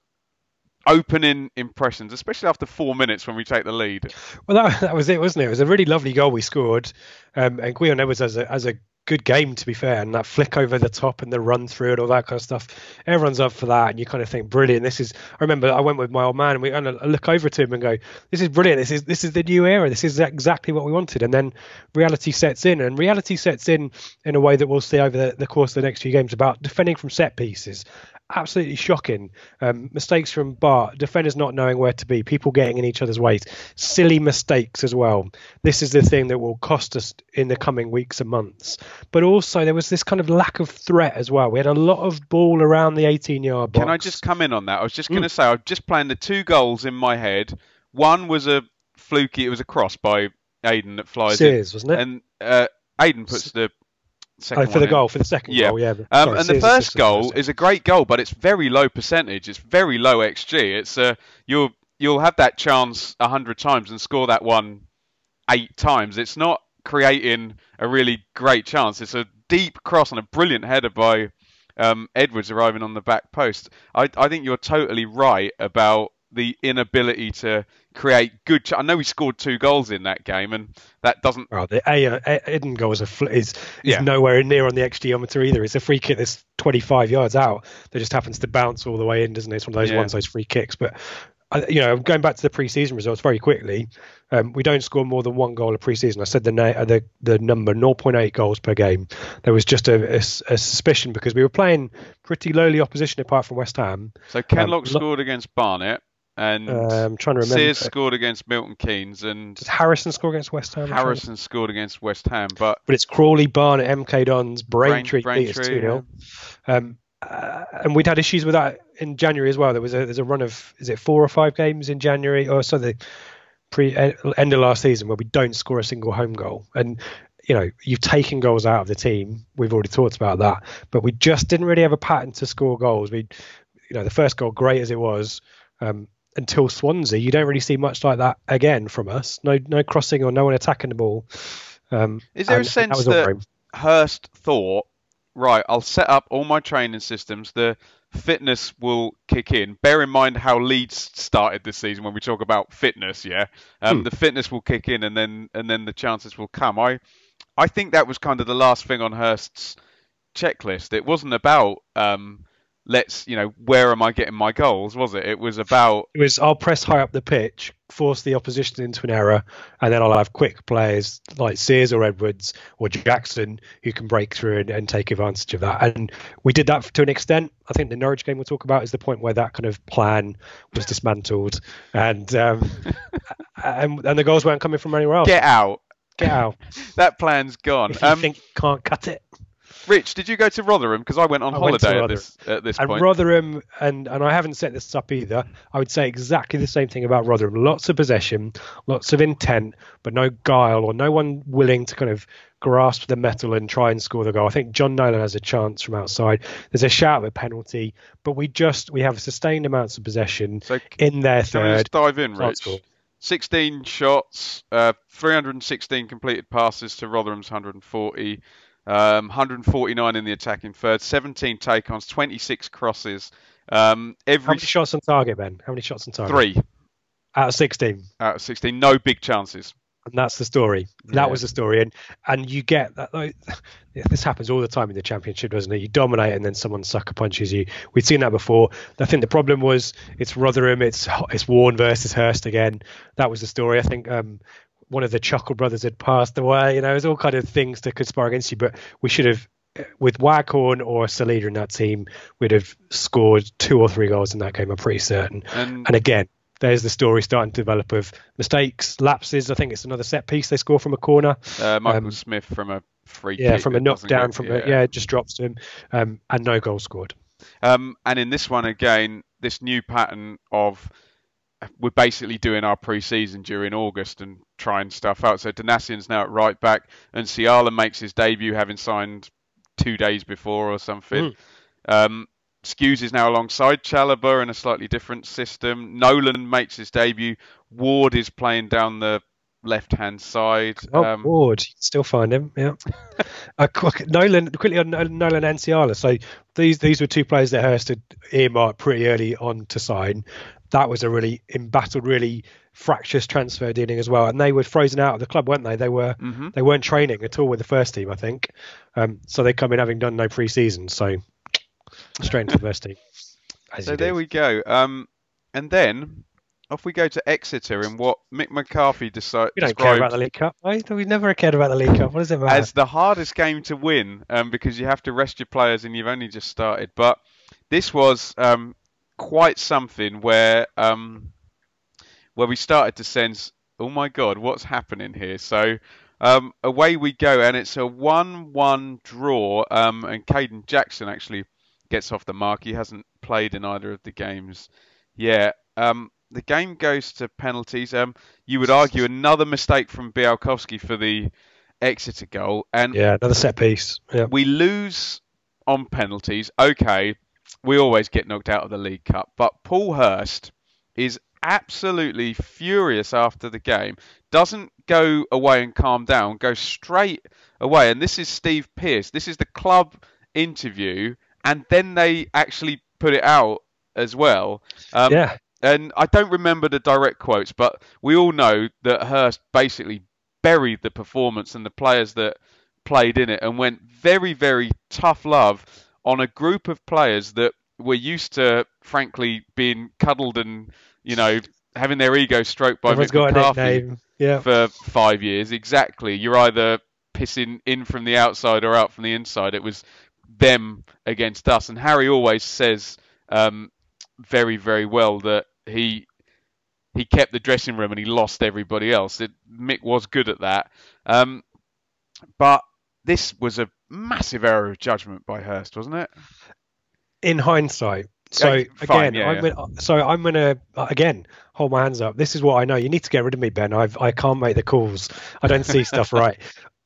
opening impressions, especially after four minutes when we take the lead. Well, that, that was it, wasn't it? It was a really lovely goal we scored, um, and Gwion Edwards as a as a good game to be fair and that flick over the top and the run through and all that kind of stuff. Everyone's up for that and you kind of think brilliant this is i remember i went with my old man and we and I look over to him and go this is brilliant. This is this is the new era. This is exactly what we wanted. And then reality sets in and reality sets in in a way that we'll see over the, the course of the next few games about defending from set pieces absolutely shocking. Um, mistakes from Bart, defenders not knowing where to be, people getting in each other's ways, silly mistakes as well. This is the thing that will cost us in the coming weeks and months. But also, there was this kind of lack of threat as well. We had a lot of ball around the 18 yard box. Can I just come in on that? I was just going to mm. say, I've just playing the two goals in my head. One was a fluky, it was a cross by Edun that flies Sears, in. wasn't it? And uh, Edun puts the oh, for the in. goal for the second yeah. goal. Yeah, um, sorry, and the first goal is a great goal, but it's very low percentage. It's very low xG. It's uh, you'll you'll have that chance a hundred times and score that one eight times. It's not creating a really great chance. It's a deep cross and a brilliant header by um, Edwards arriving on the back post. I, I think you're totally right about the inability to create good. Ch- I know we scored two goals in that game, and that doesn't. The A, A, Edun goal is, a fl- is, is Yeah. nowhere near on the xGeometer either. It's a free kick that's 25 yards out that just happens to bounce all the way in, doesn't it? It's one of those Yeah. ones, those free kicks. But I- you know, going back to the preseason results very quickly, um, we don't score more than one goal a preseason. I said the na- uh, the the number 0.8 goals per game. There was just a suspicion because we were playing pretty lowly opposition apart from West Ham. So Kenlock lo- scored against Barnet, and Um, I'm trying to remember. Sears scored against Milton Keynes, and Did Harrison scored against West Ham? Harrison scored against West Ham. But but it's Crawley, Barnet, MK Dons, Braintree, Brain- beat us Braintree, 2 0. Um, uh, and we'd had issues with that in January as well. There was a there's a run of is it four or five games in January or so the pre end of last season where we don't score a single home goal and you know you've taken goals out of the team. We've already talked about that, but we just didn't really have a pattern to score goals. We you know the first goal great as it was. Um, until Swansea, you don't really see much like that again from us. No, no crossing or no one attacking the ball. Um, Is there a sense that- very- Hurst thought, right, I'll set up all my training systems. The fitness will kick in. Bear in mind how Leeds started this season when we talk about fitness. Yeah, um, Hmm. the fitness will kick in, and then and then the chances will come. I I think that was kind of the last thing on Hurst's checklist. It wasn't about um, let's you know where am I getting my goals, was it? It was about It was I'll press high up the pitch, force the opposition into an error, and then I'll have quick players like Sears or Edwards or Jackson who can break through and, and take advantage of that. And we did that to an extent. I think the Norwich game we'll talk about is the point where that kind of plan was dismantled, and um, (laughs) and, and the goals weren't coming from anywhere else. get out. Get out (laughs) That plan's gone. if you Um, think can't cut it. Rich, did you go to Rotherham? Because I went on I went holiday at this at this And point. Rotherham, and and I haven't set this up either. I would say exactly the same thing about Rotherham. Lots of possession, lots of intent, but no guile or no one willing to kind of grasp the metal and try and score the goal. I think Jon Nolan has a chance from outside. There's a shout of a penalty, but we just we have sustained amounts of possession so in their can third. just dive in, Rich? score. 16 shots, uh, 316 completed passes to Rotherham's 140, um, 149 in the attacking third, 17 take-ons, 26 crosses. Um, How every many shots on target, Ben? How many shots on target? three out of 16. out of 16, no big chances. and that's the story. Yeah. That was the story, and and you get that. Like, (laughs) this happens all the time in the championship, doesn't it? You dominate, and then someone sucker punches you. We've seen that before. I think the problem was it's Rotherham, it's it's Warne versus Hurst again. That was the story. I think um, one of the Chuckle brothers had passed away. You know, there's all kind of things to conspire against you, but we should have. With Waghorn or Celina in that team, we'd have scored two or three goals in that game. I'm pretty certain. And And again, there's the story starting to develop of mistakes, lapses. I think it's another set piece they score from a corner. uh, Michael um, Smith from a free Yeah, from a knockdown from yeah. yeah, it just drops to him. Um, and no goal scored. Um, and in this one again, this new pattern of we're basically doing our pre-season during August and trying stuff out. So Donacien's now at right back, and Nsiala makes his debut, having signed two days before or something. Um, Skuse is now alongside Chalobah in a slightly different system. Nolan makes his debut. Ward is playing down the left-hand side. Oh, Um, Ward, you can still find him. Yeah. (laughs) uh, quick, Nolan quickly on Nolan Nolan and Nsiala. So these these were two players that Hurst had earmarked pretty early on to sign. That was a really embattled, really fractious transfer dealing as well. And they were frozen out of the club, weren't they? They were mhm. they weren't training at all with the first team, I think. Um, so they come in having done no pre-season, so straight into the first team. (laughs) So there do. we go. Um, and then off we go to Exeter and what Mick McCarthy deci- We don't care about the League Cup. Right? We've never cared about the League Cup. What does it matter? as the hardest game to win um, because you have to rest your players and you've only just started. But this was um, quite something where um, where we started to sense, oh my God, what's happening here? So um, away we go, and it's a one-one draw. Um, and Kayden Jackson actually gets off the mark. He hasn't played in either of the games yet. Um, the game goes to penalties. Um, you would argue another mistake from Bialkowski for the Exeter goal, and yeah, another set piece. Yeah. we lose on penalties. Okay, we always get knocked out of the League Cup, but Paul Hurst is absolutely furious after the game. Doesn't go away and calm down, goes straight away. And this is Steve Pearce. This is the club interview, and then they actually put it out as well. Um, yeah. and I don't remember the direct quotes, but we all know that Hurst basically buried the performance and the players that played in it and went very, very tough love on a group of players that were used to, frankly, being cuddled and, you know, having their ego stroked by Everyone's Mick McCarthy. Yeah. for five years. Exactly. You're either pissing in from the outside or out from the inside. It was them against us. And Harry always says um, very, very well that he he kept the dressing room and he lost everybody else. It, Mick was good at that. Um, but this was a massive error of judgment by Hurst, wasn't it? in hindsight. So Yeah, fine, again, yeah, I'm. Gonna, so I'm gonna again hold my hands up. This is what I know. You need to get rid of me, Ben. I've I can't make the calls. I don't see stuff (laughs) right.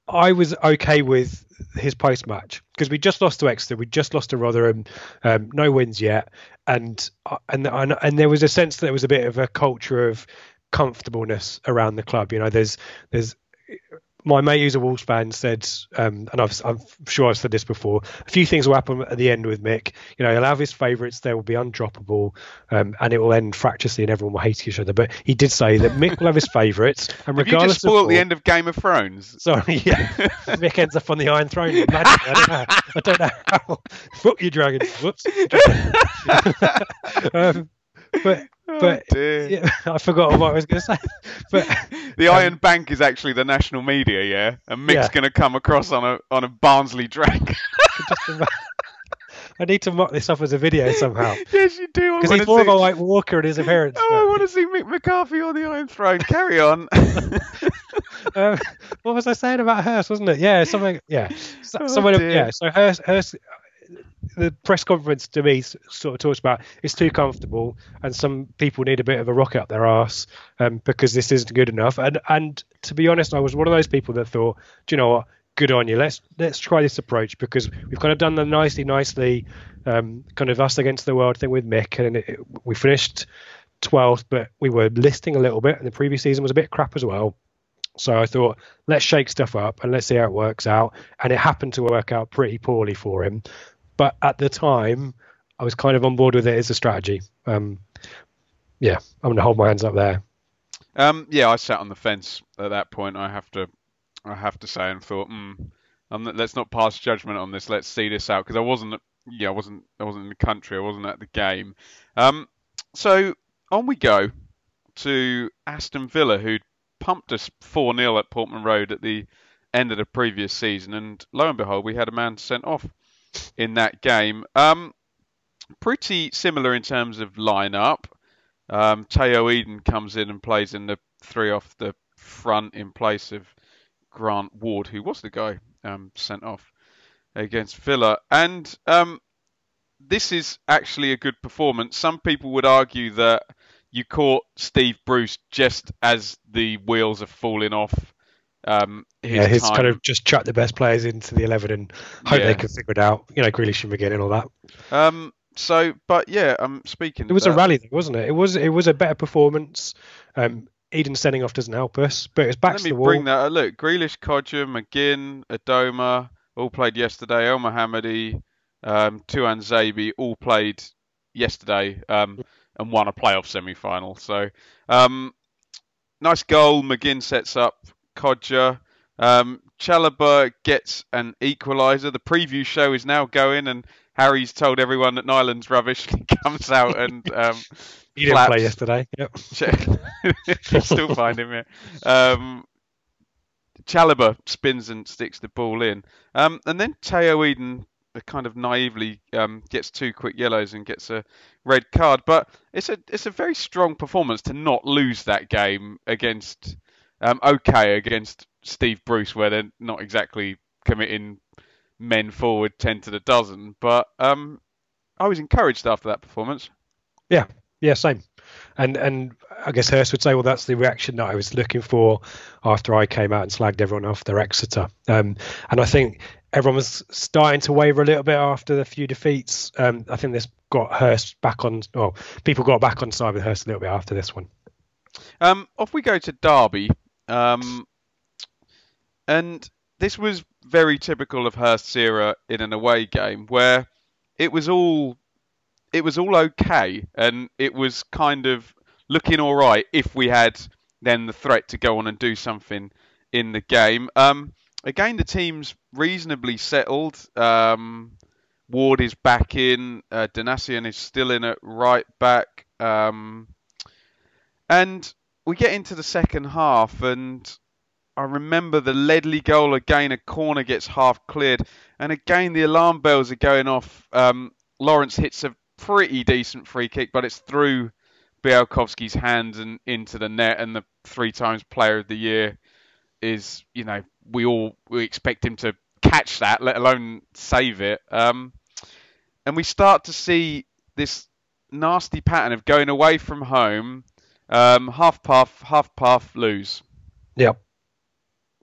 I was okay with his post match because we just lost to Exeter, we just lost to Rotherham, um, no wins yet, uh, and and and there was a sense that there was a bit of a culture of comfortableness around the club. You know, there's there's my mate who's a Wolves fan said, um, and I've, I'm sure I've said this before, a few things will happen at the end with Mick. You know, he'll have his favourites, they will be undroppable, um, and it will end fractiously and everyone will hate each other. But he did say that Mick will have his favourites, and Have you regardless just spoiled of the end of Game of Thrones? Sorry, yeah. (laughs) Mick ends up on the Iron Throne. Magic. I don't know. I don't know how. (laughs) Fuck you, dragons. Whoops. (laughs) um, but but oh yeah, (laughs) I forgot what I was going to say. (laughs) But The Iron Bank is actually the national media, yeah, and Mick's Yeah. going to come across on a on a Barnsley drag. (laughs) I need to mock this up as a video somehow yes, you do. Because he's more of a White Walker in his appearance. Oh, I want to see Mick McCarthy on the Iron Throne. Carry on. um, what was I saying about Hurst? Wasn't it? Yeah, something. Yeah, so, Oh, someone. dear. Yeah, so Hurst, Hurst. The press conference to me sort of talks about it's too comfortable, and some people need a bit of a rocket up their arse um, because this isn't good enough. And and to be honest, I was one of those people that thought, do you know what? Good on you. Let's let's try this approach because we've kind of done the nicely, nicely, um, kind of us against the world thing with Mick, and it, we finished 12th, but we were listing a little bit, and the previous season was a bit crap as well. So I thought, let's shake stuff up and let's see how it works out. And it happened to work out pretty poorly for him. But at the time, I was kind of on board with it as a strategy. Um, yeah, I'm going to hold my hands up there. Um, yeah, I sat on the fence at that point. I have to, I have to say, and thought, I'm let's not pass judgment on this. Let's see this out because I wasn't, yeah, I wasn't, I wasn't in the country. I wasn't at the game. Um, so on we go to Aston Villa, who pumped us four 0 at Portman Road at the end of the previous season, and lo and behold, we had a man sent off in that game. Um, pretty similar in terms of lineup. Um, Tayo Edun comes in and plays in the three off the front in place of Grant Ward, who was the guy um, sent off against Villa. And um, this is actually a good performance. Some people would argue that you caught Steve Bruce just as the wheels are falling off. Um, his yeah, he's time. kind of just chucked the best players into the 11 and hope Yeah. they can figure it out. You know, Grealish and McGinn and all that. Um, so, but yeah, I'm um, speaking. It was a rally, though, wasn't it? It was it was a better performance. Um, Edun sending off doesn't help us, but it's back Let to the wall. Let me bring that. Look, Grealish, Kodjia, McGinn, Adomah all played yesterday. Elmohamady, um, Tuanzebe all played yesterday um, and won a playoff semi-final. So um, nice goal. McGinn sets up Kodjia. Um, Chalobah gets an equaliser. The preview show is now going, and Harry's told everyone that Nyland's rubbish. He (laughs) comes out and (laughs) um, He didn't play yesterday. Yep. (laughs) Still find him here. Um, Chalobah spins and sticks the ball in. Um, and then Tayo Edun kind of naively um, gets two quick yellows and gets a red card. But it's a it's a very strong performance to not lose that game against um, okay against Steve Bruce, where they're not exactly committing men forward ten to the dozen. But um, I was encouraged after that performance. Yeah, yeah, same. And and I guess Hurst would say, well, that's the reaction that I was looking for after I came out and slagged everyone off their Exeter. Um, and I think everyone was starting to waver a little bit after the few defeats. Um, I think this got Hurst back on. Well, people got back on side with Hurst a little bit after this one. Um, off we go to Derby, um, and this was very typical of Hurst's era in an away game, where it was all it was all okay, and it was kind of looking all right if we had then the threat to go on and do something in the game. Um, again, the team's reasonably settled. Um, Ward is back in. Uh, Donacien is still in at right back. Um, and we get into the second half, and I remember the Ledley goal again. A corner gets half cleared, and again the alarm bells are going off. Um, Lawrence hits a pretty decent free kick, but it's through Bialkowski's hands and into the net, and the three times Player of the Year is, you know, we all we expect him to catch that, let alone save it. Um, and we start to see this nasty pattern of going away from home, um, half puff, half puff, lose. Yep.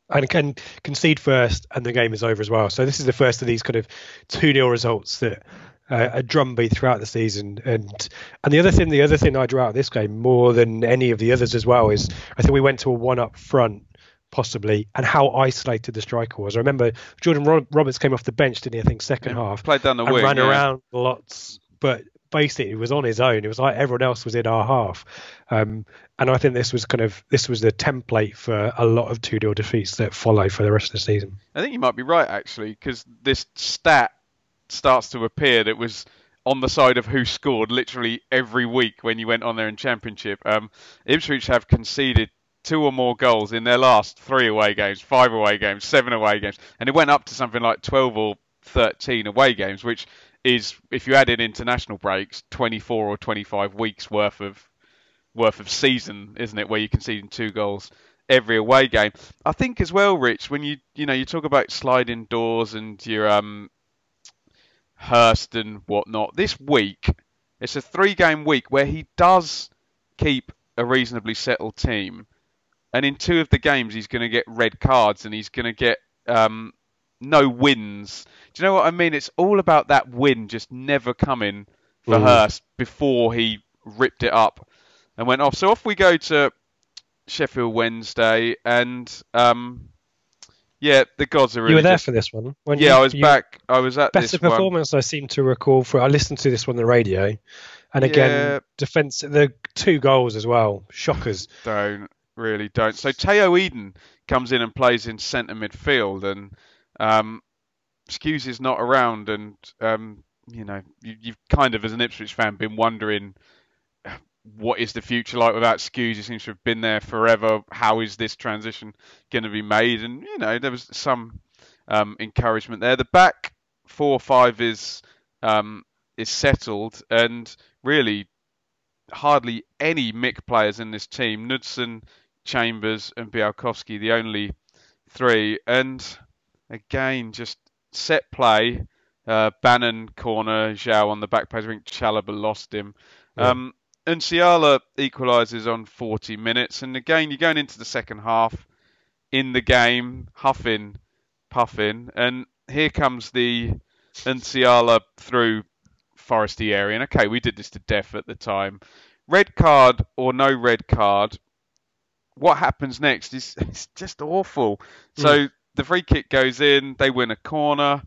And can concede first, and the game is over as well. So this is the first of these kind of two 0 results that uh, a drumbeat throughout the season. And and the other thing, the other thing I drew out of this game more than any of the others as well is I think we went to a one up front possibly, and how isolated the striker was. I remember Jordan Roberts came off the bench, didn't he? I think second yeah, half, played down the and wing, ran yeah. around lots, but basically was on his own. It was like everyone else was in our half, um, and I think this was kind of this was the template for a lot of two 0 defeats that follow for the rest of the season. I think you might be right actually, because this stat starts to appear that was on the side of who scored literally every week when you went on there in Championship. Um, Ipswich have conceded two or more goals in their last three away games, five away games, seven away games, and it went up to something like 12 or 13 away games, which is, if you add in international breaks, 24 or 25 weeks worth of worth of season, isn't it? Where you conceding two goals every away game. I think as well, Rich, when you you know you talk about sliding doors and your um Hurst and whatnot, this week it's a three game week where he does keep a reasonably settled team and in two of the games he's going to get red cards and he's going to get um, no wins. Do you know what I mean? It's all about that win just never coming for mm. Hurst before he ripped it up and went off. So off we go to Sheffield Wednesday, and um, yeah, the gods are really. You were there just... for this one. yeah, you, I was back. I was at better performance. One. I seem to recall. For I listened to this one on the radio, and again, yeah. defense. The two goals as well. Shockers. Don't really don't. So Tayo Edun comes in and plays in centre midfield, and um, Skuse is not around, and um, you know you, have kind of as an Ipswich fan been wondering (sighs) what is the future like without Skuse. He seems to have been there forever. How is this transition going to be made? And you know there was some um, encouragement there. The back four or five is um, is settled, and really hardly any Mick players in this team. Knudsen Chambers, and Bialkowski, the only three. And again, just set play. Uh, Bannon corner, João on the back post. I think Chalobah lost him. Yeah. Um, and Nsiala equalises on 40 minutes. And again, you're going into the second half in the game, huffing, puffing. And here comes the Nsiala through Forestieri. And okay, we did this to death at the time. Red card or no red card, what happens next is (laughs) it's just awful. Mm. The free kick goes in, they win a corner.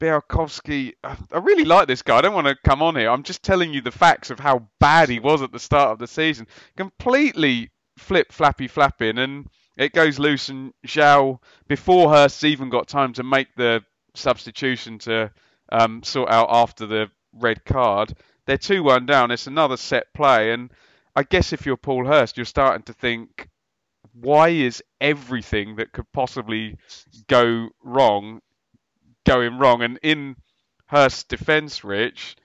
Bialkowski, I really like this guy. I don't want to come on here. I'm just telling you the facts of how bad he was at the start of the season. Completely flip flappy flapping, and it goes loose. And João, before Hurst even got time to make the substitution to um, sort out after the red card, they're 2 1 down. It's another set play. And I guess if you're Paul Hurst, you're starting to think, why is everything that could possibly go wrong going wrong? And in Hurst's defence, Rich,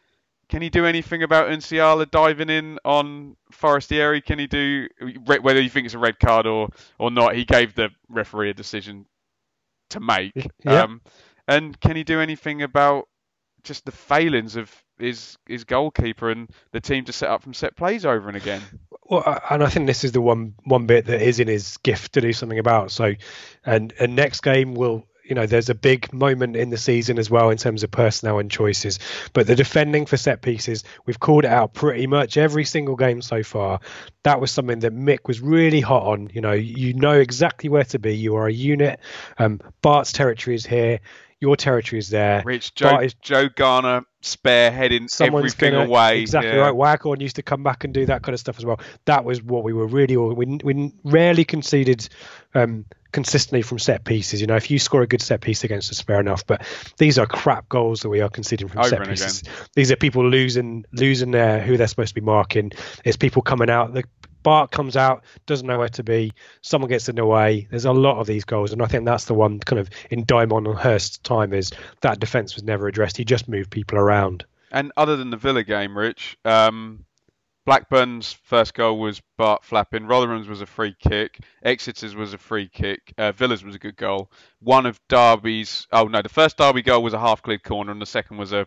can he do anything about Nsiala diving in on Forestieri? Can he do whether you think it's a red card or or not? He gave the referee a decision to make. Yeah. Um, and can he do anything about just the failings of his his goalkeeper and the team to set up from set plays over and again. Well, and I think this is the one one bit that is in his gift to do something about. So, and and next game will you know there's a big moment in the season as well in terms of personnel and choices. But the defending for set pieces we've called it out pretty much every single game so far. That was something that mick was really hot on. You know you know exactly where to be. You are a unit. Um, bart's territory is here your territory is there. Rich Joe, is, Joe Garner spearheading everything gonna, away. Exactly yeah. right. Waghorn used to come back and do that kind of stuff as well. That was what we were really. We we rarely conceded um, consistently from set pieces. You know, if you score a good set piece against us, fair enough. But these are crap goals that we are conceding from Over set pieces. Again. These are people losing losing their who they're supposed to be marking. It's people coming out. The Bart comes out, doesn't know where to be. Someone gets in the way. There's a lot of these goals, and I think that's the one kind of in Diamond and Hurst's time is that defence was never addressed. He just moved people around. And other than the Villa game, Rich, um, Blackburn's first goal was Bart flapping. Rotherham's was a free kick. Exeter's was a free kick. Uh, Villa's was a good goal. One of Derby's. Oh no, the first Derby goal was a half cleared corner, and the second was a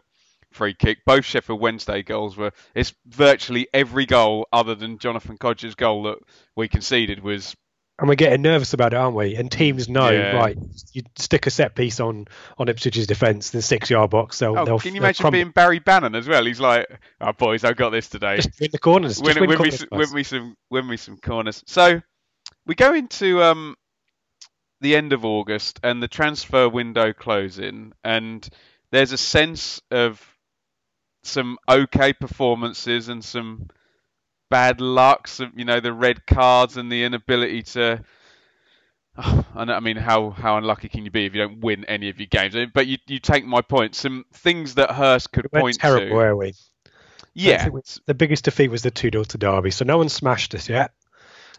free kick. Both Sheffield Wednesday goals were. It's virtually every goal other than Jonathan Kodjia's goal that we conceded was and we're getting nervous about it, aren't we? And teams know, yeah. right? You stick a set piece on on Ipswich's defence, the six yard box. They'll, oh, they'll, can you imagine being Barry Bannon as well? He's like, "Oh, boys, I've got this today. Just win the corners. Win, win, win, corners me, win me some, win me some corners." So we go into um, the end of August and the transfer window closing, and there's a sense of some okay performances and some bad luck, some, you know, the red cards and the inability to. (sighs) Oh, I mean, how, how unlucky can you be if you don't win any of your games? But you, you take my point. Some things that Hurst could point terrible, to. Were we? Yeah. The biggest defeat was the 2 0 to Derby. So no one smashed us yet.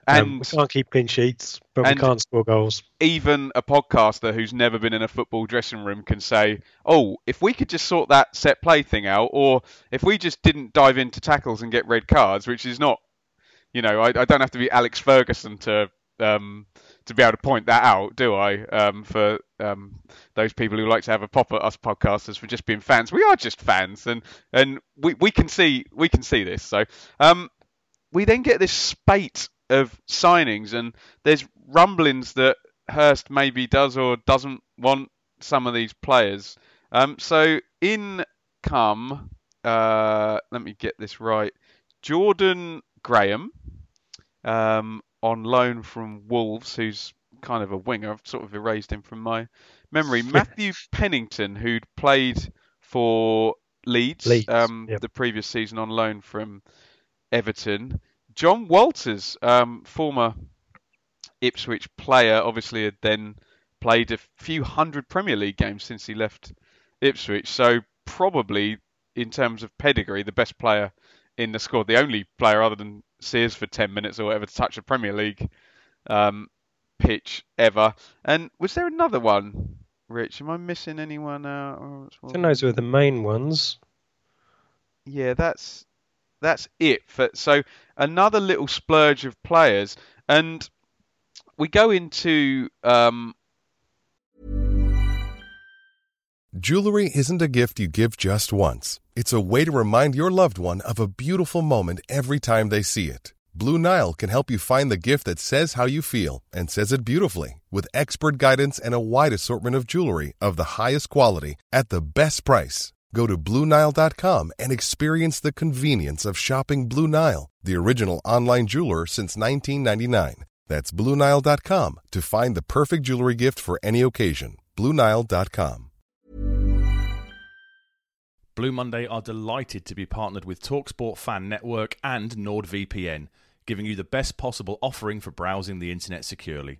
Um, and um, we can't keep clean sheets, but we can't score goals. Even a podcaster who's never been in a football dressing room can say, "Oh, if we could just sort that set play thing out, or if we just didn't dive into tackles and get red cards, which is not, you know, I, I don't have to be Alex Ferguson to um, to be able to point that out, do I? Um, for um, those people who like to have a pop at us podcasters for just being fans, we are just fans, and and we, we can see we can see this. So um, we then get this spate of signings, and there's rumblings that Hurst maybe does or doesn't want some of these players. Um, so in come, uh, let me get this right, Jordan Graham um, on loan from Wolves, who's kind of a winger. I've sort of erased him from my memory. (laughs) Matthew Pennington, who'd played for Leeds, Leeds um, yep. the previous season on loan from Everton. Jon Walters, um, former Ipswich player, obviously had then played a few hundred Premier League games since he left Ipswich. So probably in terms of pedigree, the best player in the squad, the only player other than Sears for 10 minutes or whatever to touch a Premier League um, pitch ever. And was there another one, Rich? Am I missing anyone out? I think those were the main ones. Yeah, that's that's it. For, so another little splurge of players, and we go into. Um... Jewelry isn't a gift you give just once. It's a way to remind your loved one of a beautiful moment every time they see it. Blue Nile can help you find the gift that says how you feel and says it beautifully with expert guidance and a wide assortment of jewelry of the highest quality at the best price. Go to BlueNile.com and experience the convenience of shopping Blue Nile, the original online jeweler since 1999. That's BlueNile.com to find the perfect jewelry gift for any occasion. BlueNile.com. Blue Monday are delighted to be partnered with Talksport Fan Network and NordVPN, giving you the best possible offering for browsing the internet securely.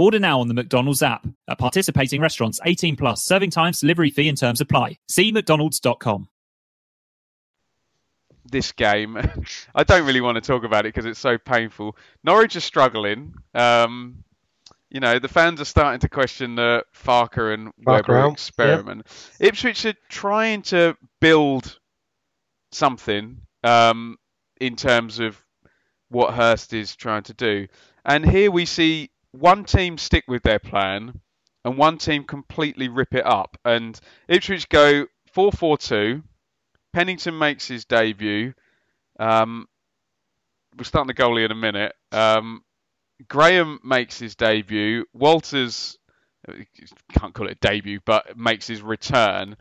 Order now on the McDonald's app. At participating restaurants, 18 plus, serving times, delivery fee and terms apply. See McDonald's.com. this game. (laughs) I don't really want to talk about it because it's so painful. Norwich are struggling. Um, you know, the fans are starting to question the Farke and Farke Webber out, experiment. Ipswich are trying to build something um, in terms of what Hurst is trying to do. And here we see one team stick with their plan and one team completely rip it up. And Ipswich go 4 4 2. Pennington makes his debut. Um, we're starting the goalie in a minute. Um, Graham makes his debut. Walters can't call it a debut, but makes his return.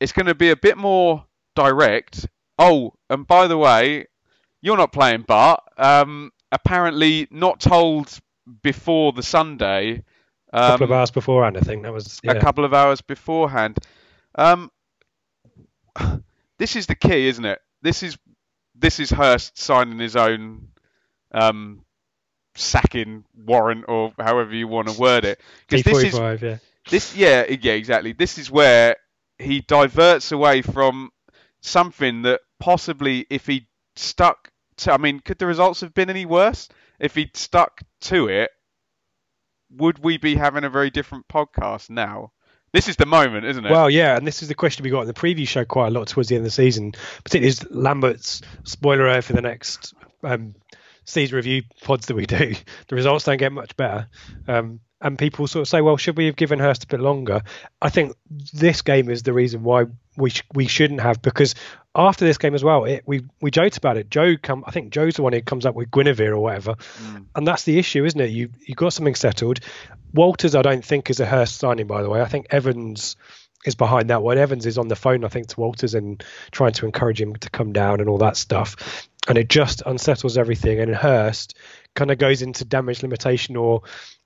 It's going to be a bit more direct. Oh, and by the way, you're not playing Bart. Um, apparently, not told before the Sunday. A couple of hours beforehand, I think that was yeah. a couple of hours beforehand. Um, (sighs) this is the key, isn't it? This is this is Hurst signing his own um, sacking warrant, or however you want to word it. 'Cause this is yeah. this, yeah, yeah, exactly. This is where he diverts away from something that possibly, if he stuck to, I mean, could the results have been any worse if he'd stuck to it? Would we be having a very different podcast now? This is the moment, isn't it? Well, yeah, and this is the question we got in the preview show quite a lot towards the end of the season, particularly Lambert's spoiler alert for the next um, season review pods that we do. (laughs) The results don't get much better. Um, and people sort of say, well, should we have given Hurst a bit longer? I think this game is the reason why we sh- we shouldn't have because after this game as well, it, we we joked about it. Joe come, I think Joe's the one who comes up with Guinevere or whatever, and that's the issue, isn't it? You you got something settled. Walters, I don't think is a Hurst signing, by the way. I think Evans is behind that one. Evans is on the phone, I think, to Walters and trying to encourage him to come down and all that stuff. And it just unsettles everything. And Hurst kind of goes into damage limitation or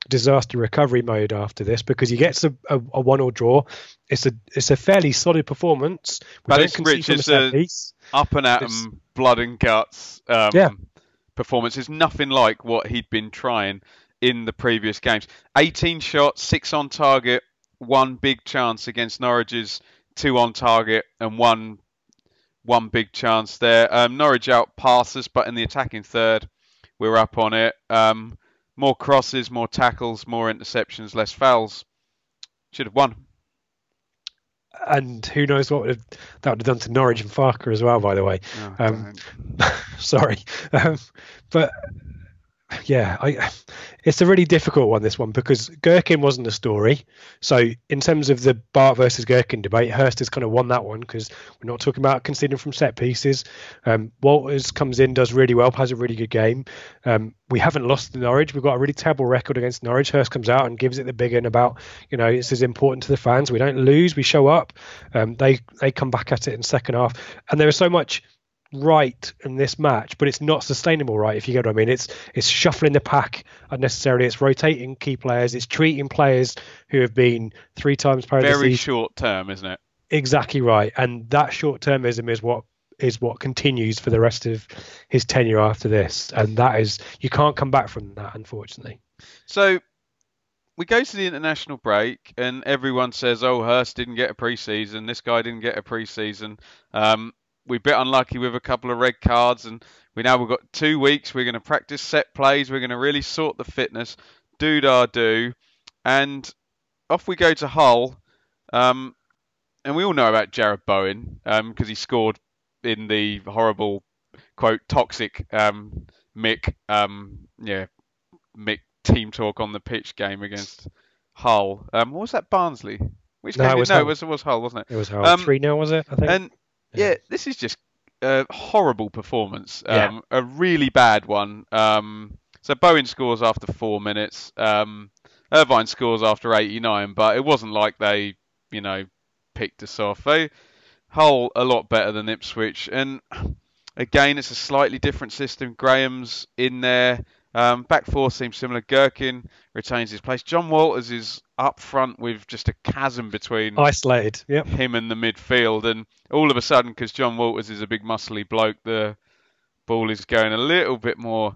disaster recovery mode after this because he gets a, a, a one or draw. It's a it's a fairly solid performance. But it's Rich, it's a- piece. up and at It's- 'em, blood and guts um, Yeah. performance is nothing like what he'd been trying in the previous games. 18 shots, six on target, one big chance against Norwich's two on target, and one one big chance there. Um, Norwich out passes, but in the attacking third, we're up on it. Um, more crosses, more tackles, more interceptions, less fouls. Should have won. And who knows what would have, that would have done to Norwich and Farke as well, by the way. Oh, Um, (laughs) sorry, um, but yeah, I, it's a really difficult one. This one because Gherkin wasn't a story. So in terms of the Bart versus Gherkin debate, Hurst has kind of won that one because we're not talking about conceding from set pieces. Um, Walters comes in, does really well, has a really good game. Um, we haven't lost to Norwich. We've got a really terrible record against Norwich. Hurst comes out and gives it the big one about, you know, this is important to the fans. We don't lose. We show up. Um, they they come back at it in second half, and there is so much right in this match, but it's not sustainable right, if you get what I mean. It's it's shuffling the pack unnecessarily, it's rotating key players, it's treating players who have been three times Very short term, isn't it? exactly right. And that short termism is what is what continues for the rest of his tenure after this. And that is you can't come back from that, unfortunately. So we go to the international break, and everyone says, "Oh, Hurst didn't get a preseason. This guy didn't get a preseason." Um, we're a bit unlucky with a couple of red cards, and we now we've got two weeks. We're going to practice set plays. We're going to really sort the fitness, do da do, and off we go to Hull. Um, and we all know about Jarrod Bowen because he scored in the horrible quote toxic um, Mick um, yeah Mick team talk on the pitch game against Hull. Um, what was that Barnsley? Which No, game? it was no, Hull. it was it was Hull, wasn't it? It was Um, three 0 was it? I think. And yeah, this is just a horrible performance. Yeah. Um, A really bad one. Um, so Bowen scores after four minutes. Um, Irvine scores after 89, but it wasn't like they, you know, picked us off. They Hull a lot better than Ipswich, and (sighs) again, it's a slightly different system. Graham's in there. Um, back four seems similar. Gherkin retains his place. Jon Walters is up front with just a chasm between Isolated. Yep. him and the midfield, and all of a sudden, because Jon Walters is a big muscly bloke, the ball is going a little bit more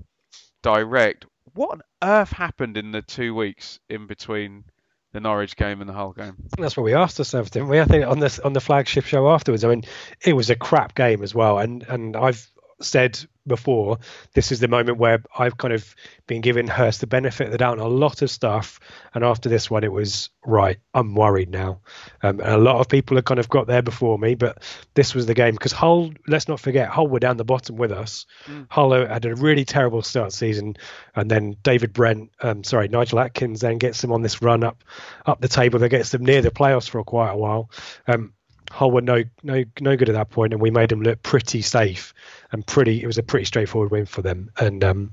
direct. What on earth happened in the two weeks in between the Norwich game and the Hull game. That's what we asked ourselves, didn't we? I think on this on the flagship show afterwards. I mean, it was a crap game as well, and and I've said before, this is the moment where I've kind of been giving Hurst the benefit of the doubt on a lot of stuff. And after this one, it was right. I'm worried now. Um, and a lot of people have kind of got there before me, but this was the game because Hull. Let's not forget, Hull were down the bottom with us. Mm. Hull had a really terrible start season, and then David Brent, um, sorry, Nigel Adkins, then gets them on this run up up the table that gets them near the playoffs for quite a while. Um, Hull were no no no good at that point, and we made them look pretty safe and pretty. It was a pretty straightforward win for them. And um,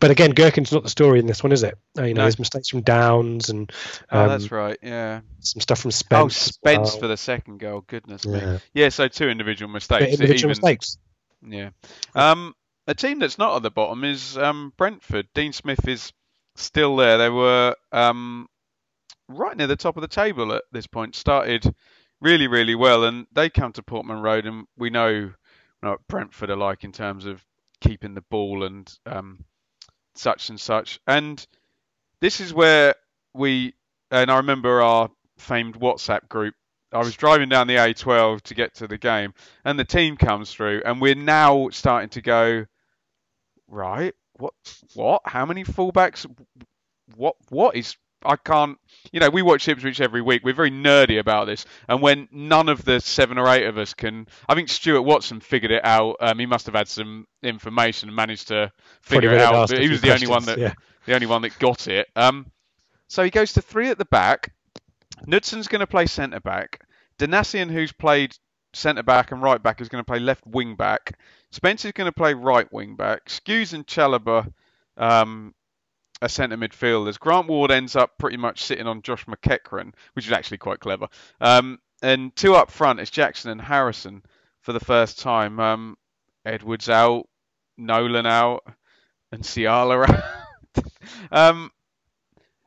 but again, Gerken's not the story in this one, is it? You know, no. there's mistakes from Downes and um, oh, that's right, yeah. Some stuff from Spence. Oh, Spence well. for the second goal. Goodness yeah. me. Yeah, so two individual mistakes. But individual even, mistakes. Yeah. Um, a team that's not at the bottom is um, Brentford. Dean Smith is still there. They were um, right near the top of the table at this point. Started really, really well. And they come to Portman Road, and we know, what Brentford are like in terms of keeping the ball and um, such and such. And this is where we, and I remember our famed WhatsApp group. I was driving down the A12 to get to the game, and the team comes through, and we're now starting to go, right? What? What? How many fullbacks? What? What is I can't, you know, we watch Ipswich every week. We're very nerdy about this, and when none of the seven or eight of us can, I think Stuart Watson figured it out. Um, he must have had some information and managed to figure it out. But he was the only one that, yeah. the only one that got it. Um, so he goes to three at the back. Knudsen's going to play centre back. Donacien, who's played centre back and right back, is going to play left wing back. Spencer's going to play right wing back. Skuse and Chalobah um, a centre midfielders. Grant Ward ends up pretty much sitting on Josh McEachran, which is actually quite clever. Um, and two up front is Jackson and Harrison for the first time. Um, Edwards out, Nolan out, and Nsiala out. (laughs) um,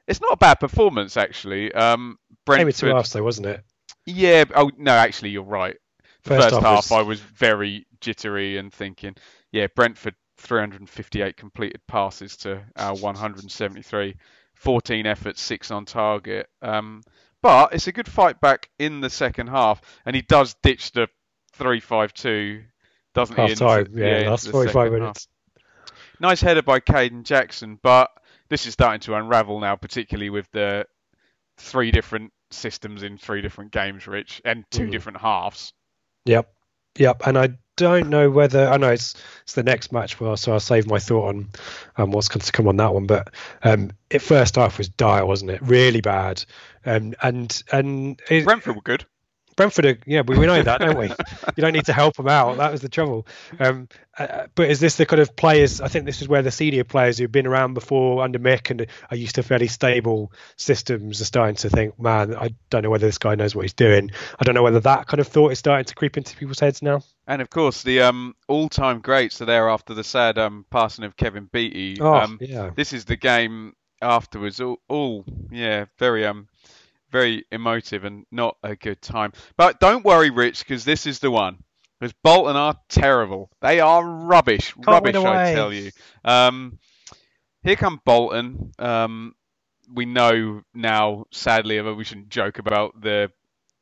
it's not a bad performance actually. Um, Brentford, two halves though, wasn't it? Yeah. Oh no, actually you're right. The first, first half, half was... I was very jittery and thinking, yeah, Brentford 358 completed passes to our 173, 14 efforts, six on target. Um, but it's a good fight back in the second half, and he does ditch the 3-5-2, doesn't half he? Time, yeah, yeah last 45 minutes. Half. Nice header by Kayden Jackson, but this is starting to unravel now, particularly with the three different systems in three different games, Rich, and two mm. different halves. Yep, yep, and I don't know whether I know it's it's the next match, well, so I'll save my thought on um, what's going to come on that one. But um, it first half was dire, wasn't it? Really bad. Um, and and it, Brentford were good. Brentford, are, yeah, we, we know that, don't we? You don't need to help them out. That was the trouble. Um, uh, but is this the kind of players? I think this is where the senior players who've been around before under Mick and are used to fairly stable systems are starting to think, man, I don't know whether this guy knows what he's doing. I don't know whether that kind of thought is starting to creep into people's heads now. And of course, the um, all-time greats are there after the sad um, passing of Kevin Beattie. Oh, um, yeah. This is the game afterwards. All, all yeah, very um very emotive and not a good time. But don't worry, Rich, because this is the one. Because Bolton are terrible. They are rubbish. Can't rubbish, I tell you. Um, here come Bolton. Um, we know now, sadly, we shouldn't joke about the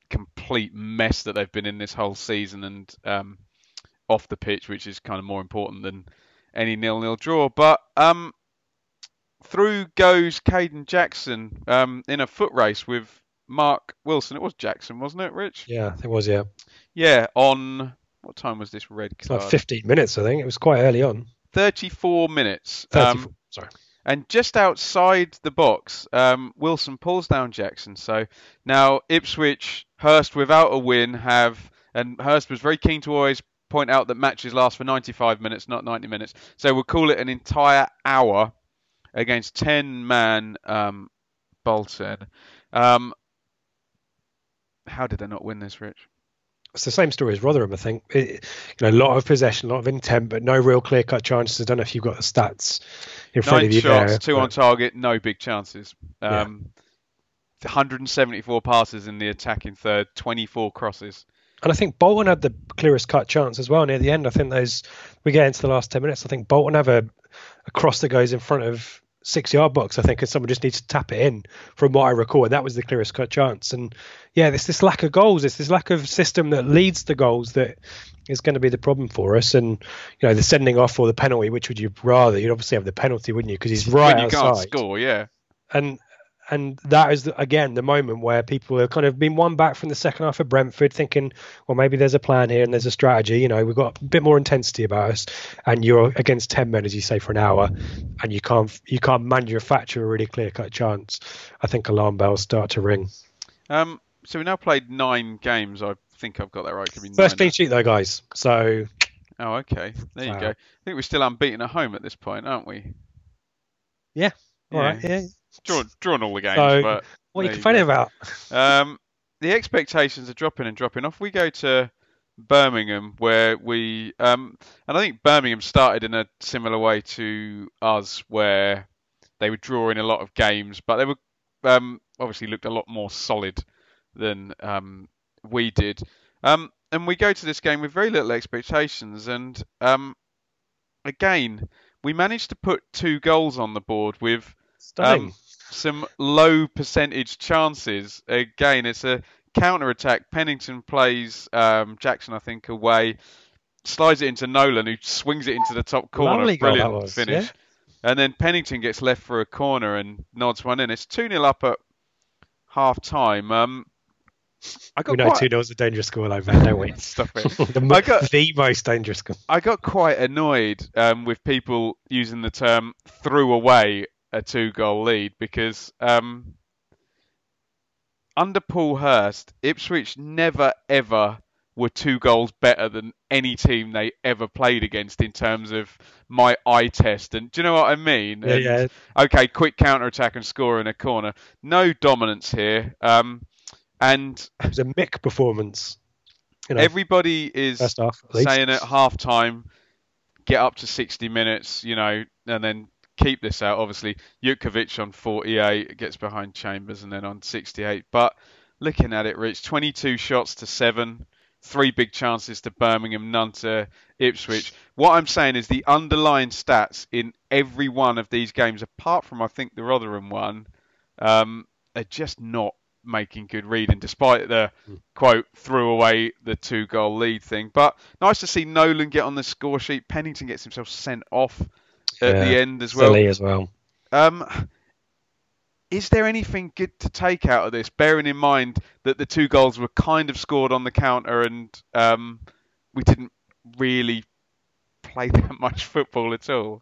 complete mess that they've been in this whole season and um, off the pitch, which is kind of more important than any nil-nil draw. But um, through goes Kayden Jackson um, in a foot race with Mark Wilson. It was Jackson, wasn't it, Rich? Yeah, it was. Yeah. Yeah. On what time was this red card? Like 15 minutes, I think. It was quite early on. 34 minutes. 34. Um, sorry. And just outside the box, um, Wilson pulls down Jackson. So now Ipswich, Hurst without a win have, and Hurst was very keen to always point out that matches last for 95 minutes, not 90 minutes. So we'll call it an entire hour against 10 man um, Bolton. Um, how did they not win this, Rich? It's the same story as Rotherham, I think. It, you know, a lot of possession, a lot of intent, but no real clear cut chances. I don't know if you've got the stats in front Nine of you shots, there. two but... on target, no big chances. Um, yeah. 174 passes in the attacking third, 24 crosses. And I think Bolton had the clearest cut chance as well near the end. I think those we get into the last ten minutes. I think Bolton have a, a cross that goes in front of six yard box, I think, and someone just needs to tap it in from what I recall, and that was the clearest cut chance. And yeah, there's this lack of goals, it's this lack of system that leads to goals that is going to be the problem for us. And you know, the sending off or the penalty, which would you rather? You'd obviously have the penalty, wouldn't you? Because he's right when you outside. can't score, yeah. And and that is again the moment where people have kind of been one back from the second half of Brentford, thinking, well, maybe there's a plan here and there's a strategy. You know, we've got a bit more intensity about us, and you're against ten men, as you say, for an hour, and you can't you can't manufacture a really clear cut chance. I think alarm bells start to ring. Um, so we now played nine games. I think I've got that right. First clean sheet though, guys. So Oh, okay. There you Wow. go. I think we're still unbeaten at home at this point, aren't we? yeah, all Yeah. right, yeah. Drawn, drawn all the games, So, but What are you complaining about? (laughs) Um, the expectations are dropping and dropping off. We go to Birmingham, where we, um, and I think Birmingham started in a similar way to us, where they were drawing a lot of games, but they were um, obviously looked a lot more solid than um, we did. Um, and we go to this game with very little expectations, and um, again, we managed to put two goals on the board with Stunning. um, some low percentage chances. Again, it's a counter attack. Pennington plays um, Jackson, I think, away, slides it into Nolan, who swings it into the top corner. Lovely Brilliant was, finish. yeah. And then Pennington gets left for a corner and nods one in. It's 2 0 up at half time. Um, I got we know quite, two 0 is a dangerous score over there, don't we? (laughs) Stop it. (laughs) the, mo- I got- the most dangerous goal. I got quite annoyed um, with people using the term "threw away" a two-goal lead because um, under Paul Hurst, Ipswich never ever were two goals better than any team they ever played against in terms of my eye test. And do you know what I mean? Yeah, And, yeah. Okay, quick counter attack and score in a corner. No dominance here. Um, and It was a Mick performance. You know, everybody is half at saying at half time, get up to 60 minutes, you know, and then keep this out. Obviously, Jutkiewicz on 48 gets behind Chambers and then on 68. But looking at it, Rich, 22 shots to seven, three big chances to Birmingham, none to Ipswich. What I'm saying is the underlying stats in every one of these games, apart from I think the Rotherham one, um, are just not making good reading, despite the quote threw away the two goal lead thing. But nice to see Nolan get on the score sheet. Pennington gets himself sent off at Yeah, the end as well. Silly as well. Um, is there anything good to take out of this, bearing in mind that the two goals were kind of scored on the counter and um, we didn't really play (laughs) that much football at all?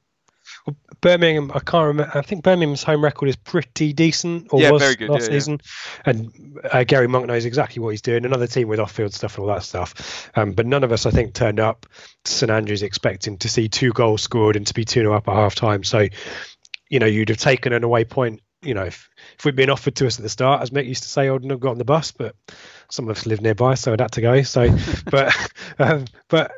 Birmingham, I can't remember. I think Birmingham's home record is pretty decent, or Yeah, was very good, last yeah, yeah. season. And uh, Gary Monk knows exactly what he's doing. Another team with off-field stuff and all that stuff. Um, but none of us, I think, turned up to St Andrews expecting to see two goals scored and to be two 0 up at half time. So, you know, you'd have taken an away point. You know, if, if we'd been offered to us at the start, as Mick used to say, I wouldn't have got on the bus. But some of us live nearby, so I'd had to go. So, (laughs) but um, but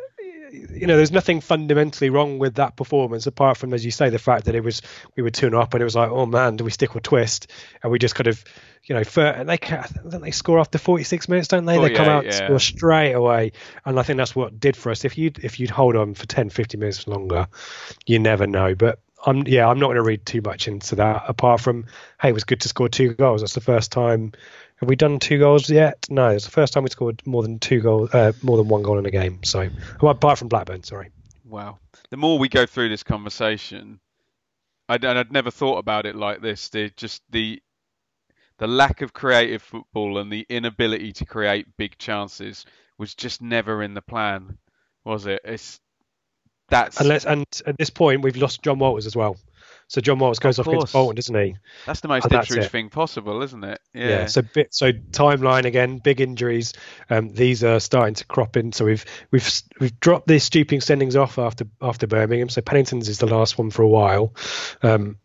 you know, there's nothing fundamentally wrong with that performance apart from, as you say, the fact that it was we were two up, and it was like, oh man, do we stick or twist? And we just kind of, you know, for, and they ca- don't they score after 46 minutes, don't they? Oh, they come out yeah. score straight away, and I think that's what did for us. If you if you'd hold on for 10, 50 minutes longer, you never know. But I'm yeah, I'm not going to read too much into that. Apart from, hey, it was good to score two goals. That's the first time. Have we done two goals yet? No, it's the first time we scored more than two goals, uh, more than one goal in a game. So, well, apart from Blackburn, sorry. Wow. The more we go through this conversation, I'd, and I'd never thought about it like this. The just the the lack of creative football and the inability to create big chances was just never in the plan, was it? It's that's Unless, and at this point, we've lost Jon Walters as well. So Jon Walters goes Of off against. Bolton, doesn't he? that's the most and that's Ipswich it. thing possible, isn't it? Yeah. so bit so timeline again, big injuries. Um, these are starting to crop in. So we've we've we've dropped the stooping sendings off after after Birmingham. So Pennington's is the last one for a while, um,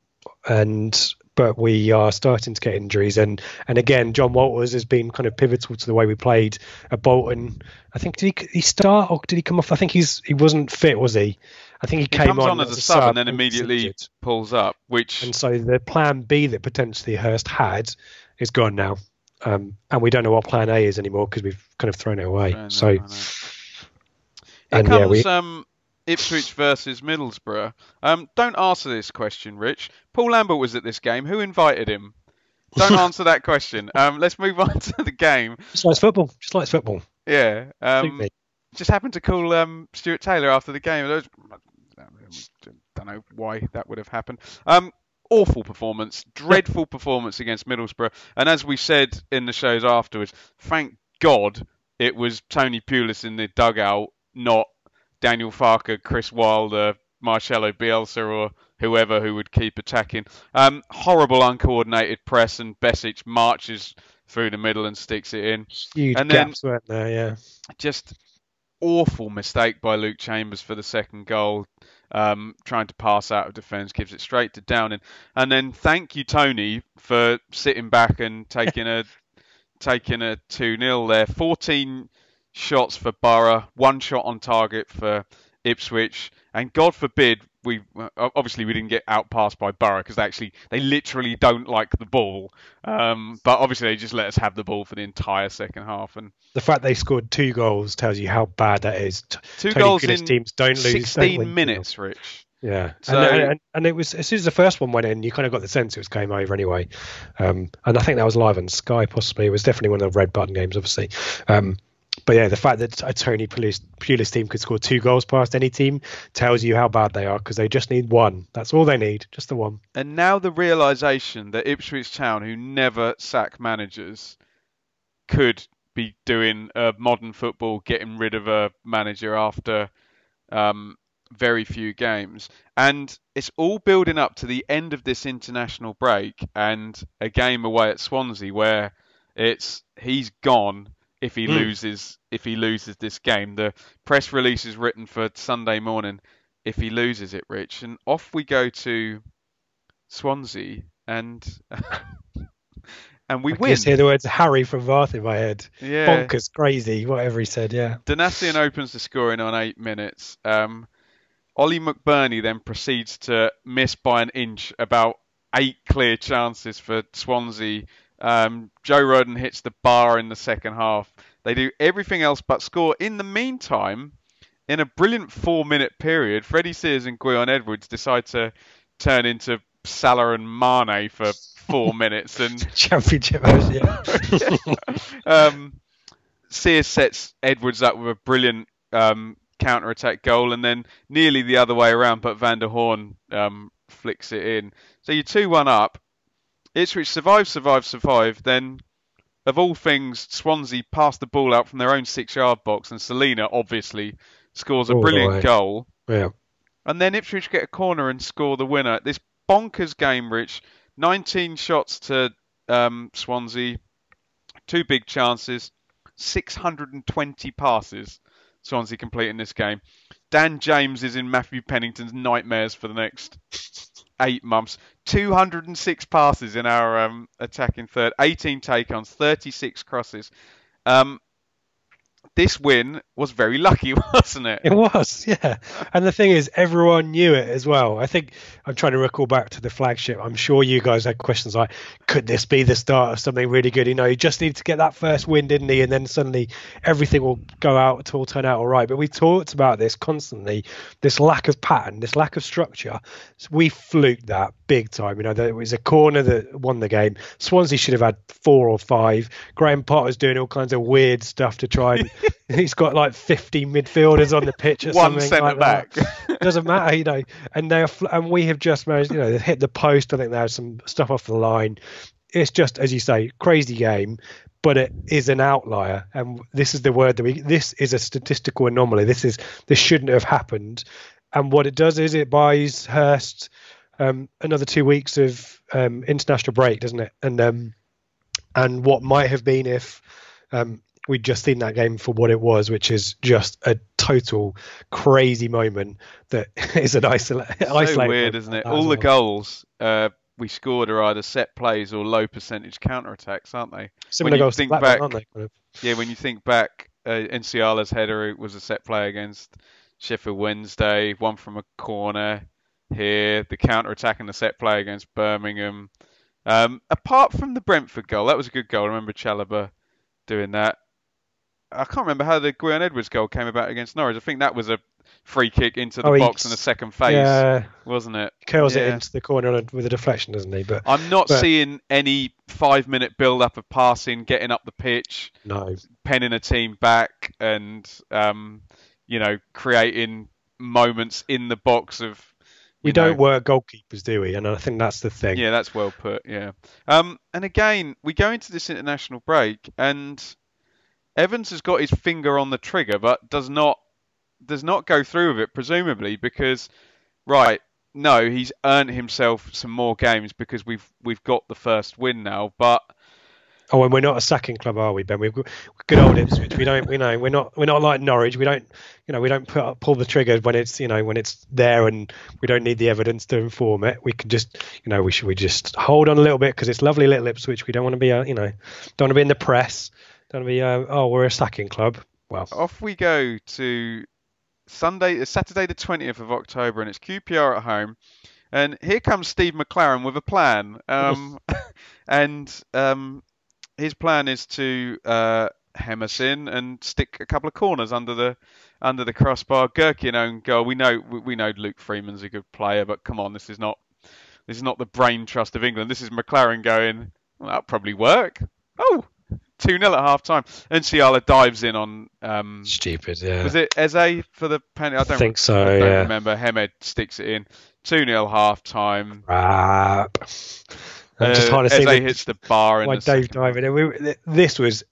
and but we are starting to get injuries. And and again, Jon Walters has been kind of pivotal to the way we played at Bolton. I think did he, he start or did he come off? I think he's he wasn't fit, was he? I think he, he came comes on, as a sub, and then immediately injured. pulls up, which And so the plan B that potentially Hurst had is gone now. Um, and we don't know what plan A is anymore because we've kind of thrown it away. Know, so. And comes yeah, we, um, Ipswich versus Middlesbrough. Um, don't answer this question, Rich. Paul Lambert was at this game. Who invited him? Don't (laughs) answer that question. Um, let's move on to the game. Just likes football. Just likes football. Yeah. Um, just happened to call um, Stuart Taylor after the game. Those- Don't know why that would have happened. Um, awful performance, dreadful performance against Middlesbrough. And as we said in the shows afterwards, thank God it was Tony Pulis in the dugout, not Daniel Farke, Chris Wilder, Marcelo Bielsa, or whoever who would keep attacking. Um, horrible uncoordinated press, and Besic marches through the middle and sticks it in Huge And then- gaps weren't there? Yeah. just awful mistake by Luke Chambers for the second goal. Um, trying to pass out of defence, gives it straight to Downing, and then thank you Tony for sitting back and (laughs) taking a taking a two 0 there. Fourteen shots for Borough, one shot on target for Ipswich, and God forbid we obviously we didn't get outpassed by Borough because they actually they literally don't like the ball. Um, but obviously they just let us have the ball for the entire second half and. The fact they scored two goals tells you how bad that is. T- Two Tony goals Pulis in teams don't lose. don't 16 win two minutes, Rich. Yeah, So- and, and, and it was as soon as the first one went in, you kind of got the sense it was game over anyway. Um, and I think that was live on Sky, possibly. It was definitely one of the red button games, obviously. Um, but yeah, the fact that a Tony Pulis, Pulis team could score two goals past any team tells you how bad they are because they just need one. That's all they need, just the one. And now the realization that Ipswich Town, who never sack managers, could be doing uh, modern football, getting rid of a manager after um, very few games. And it's all building up to the end of this international break and a game away at Swansea where it's he's gone if he Mm. loses if he loses this game. The press release is written for Sunday morning if he loses it, Rich. And off we go to Swansea and (laughs) and we I win. just hear the words Harry from Bath in my head. Yeah. Bonkers, crazy, whatever he said. Yeah. Donacien opens the scoring on eight minutes. Um, Oli McBurnie then proceeds to miss by an inch about eight clear chances for Swansea. Um, Joe Rodon hits the bar in the second half. They do everything else but score. In the meantime, in a brilliant four-minute period, Freddie Sears and Gwion Edwards decide to turn into Salah and Mane for four (laughs) minutes, and (laughs) Championship match, yeah. (laughs) um, Sears sets Edwards up with a brilliant um, counter attack goal, and then nearly the other way around, but Van der Hoorn um, flicks it in. So you're 2 1 up. Ipswich survive, survive, survive. Then, of all things, Swansea pass the ball out from their own six yard box, and Celina obviously scores a All brilliant goal. yeah. And then Ipswich get a corner and score the winner. This bonkers game, Rich. 19 shots to um, Swansea, two big chances, 620 passes. Swansea completing this game. Dan James is in Matthew Pennington's nightmares for the next eight months. 206 passes in our um, attacking third, 18 take-ons, 36 crosses. Um, this win was very lucky, (laughs) wasn't it? It was, yeah. And the thing is, everyone knew it as well. I think I'm trying to recall back to the flagship. I'm sure you guys had questions like, could this be the start of something really good? You know, you just need to get that first win, didn't he? And then suddenly everything will go out, it will turn out all right. But we talked about this constantly this lack of pattern, this lack of structure. We fluked that big time. You know, there was a corner that won the game. Swansea should have had four or five. Graham Potter's doing all kinds of weird stuff to try and (laughs) he's got like 50 midfielders on the pitch or One something centre like that. back. (laughs) doesn't matter, you know. And they are, and we have just managed, you know, they've hit the post. I think there's some stuff off the line. It's just, as you say, crazy game, but it is an outlier. And this is the word that we. This is a statistical anomaly. This is this shouldn't have happened. And what it does is it buys Hurst um, another two weeks of um, international break, doesn't it? And um, and what might have been if um, we'd just seen that game for what it was, which is just a total crazy moment that (laughs) is an isola- so weird, isn't it? All the well. goals uh, we scored are either set plays or low percentage counter attacks, aren't they? Similar when you goals think back- aren't they? Yeah, when you think back, uh, Nsiala's header was a set play against Sheffield Wednesday, one from a corner here, the counter attack and the set play against Birmingham. Um, apart from the Brentford goal, that was a good goal. I remember Chalobah doing that. I can't remember how the Gwion Edwards goal came about against Norwich. I think that was a, free kick into the Oh, box in the second phase, Yeah, wasn't it? curls it Yeah. into the corner with a deflection, doesn't he? But I'm not but- seeing any five minute build up of passing, getting up the pitch, no, penning a team back, and um, you know creating moments in the box of. We don't know, work goalkeepers, do we? And I think that's the thing. Yeah, that's well put. Yeah. Um, and again, we go into this international break, and Evans has got his finger on the trigger, but does not does not go through with it, presumably because, right? No, he's earned himself some more games because we've we've got the first win now. But Oh, and we're not a sacking club, are we, Ben? We've got good old Ipswich. We don't, you know, we're not, we're not like Norwich. We don't, you know, we don't put, pull the trigger when it's, you know, when it's there, and we don't need the evidence to inform it. We can just, you know, we should we just hold on a little bit because it's lovely little Ipswich. We don't want to be, uh, you know, don't want to be in the press. Don't want to be, uh, oh, we're a sacking club. Well, off we go to Sunday, Saturday the 20th of October, and it's QPR at home. And here comes Steve McClaren with a plan. Um, (laughs) and um, his plan is to uh, hem us in and stick a couple of corners under the under the crossbar. Gherkin own goal. We know we know Luke Freeman's a good player, but come on, this is not this is not the brain trust of England. This is McClaren going. Well, that'll probably work. Oh, 2 0 at half time. And Nsiala dives in on. Um, stupid. Yeah. was it Eze for the penalty? I don't think so, I don't yeah. remember. Hemed sticks it in. 2 0 half time. Crap. I'm just Uh, trying to see Eze the- hits the bar the Dave in. We, this was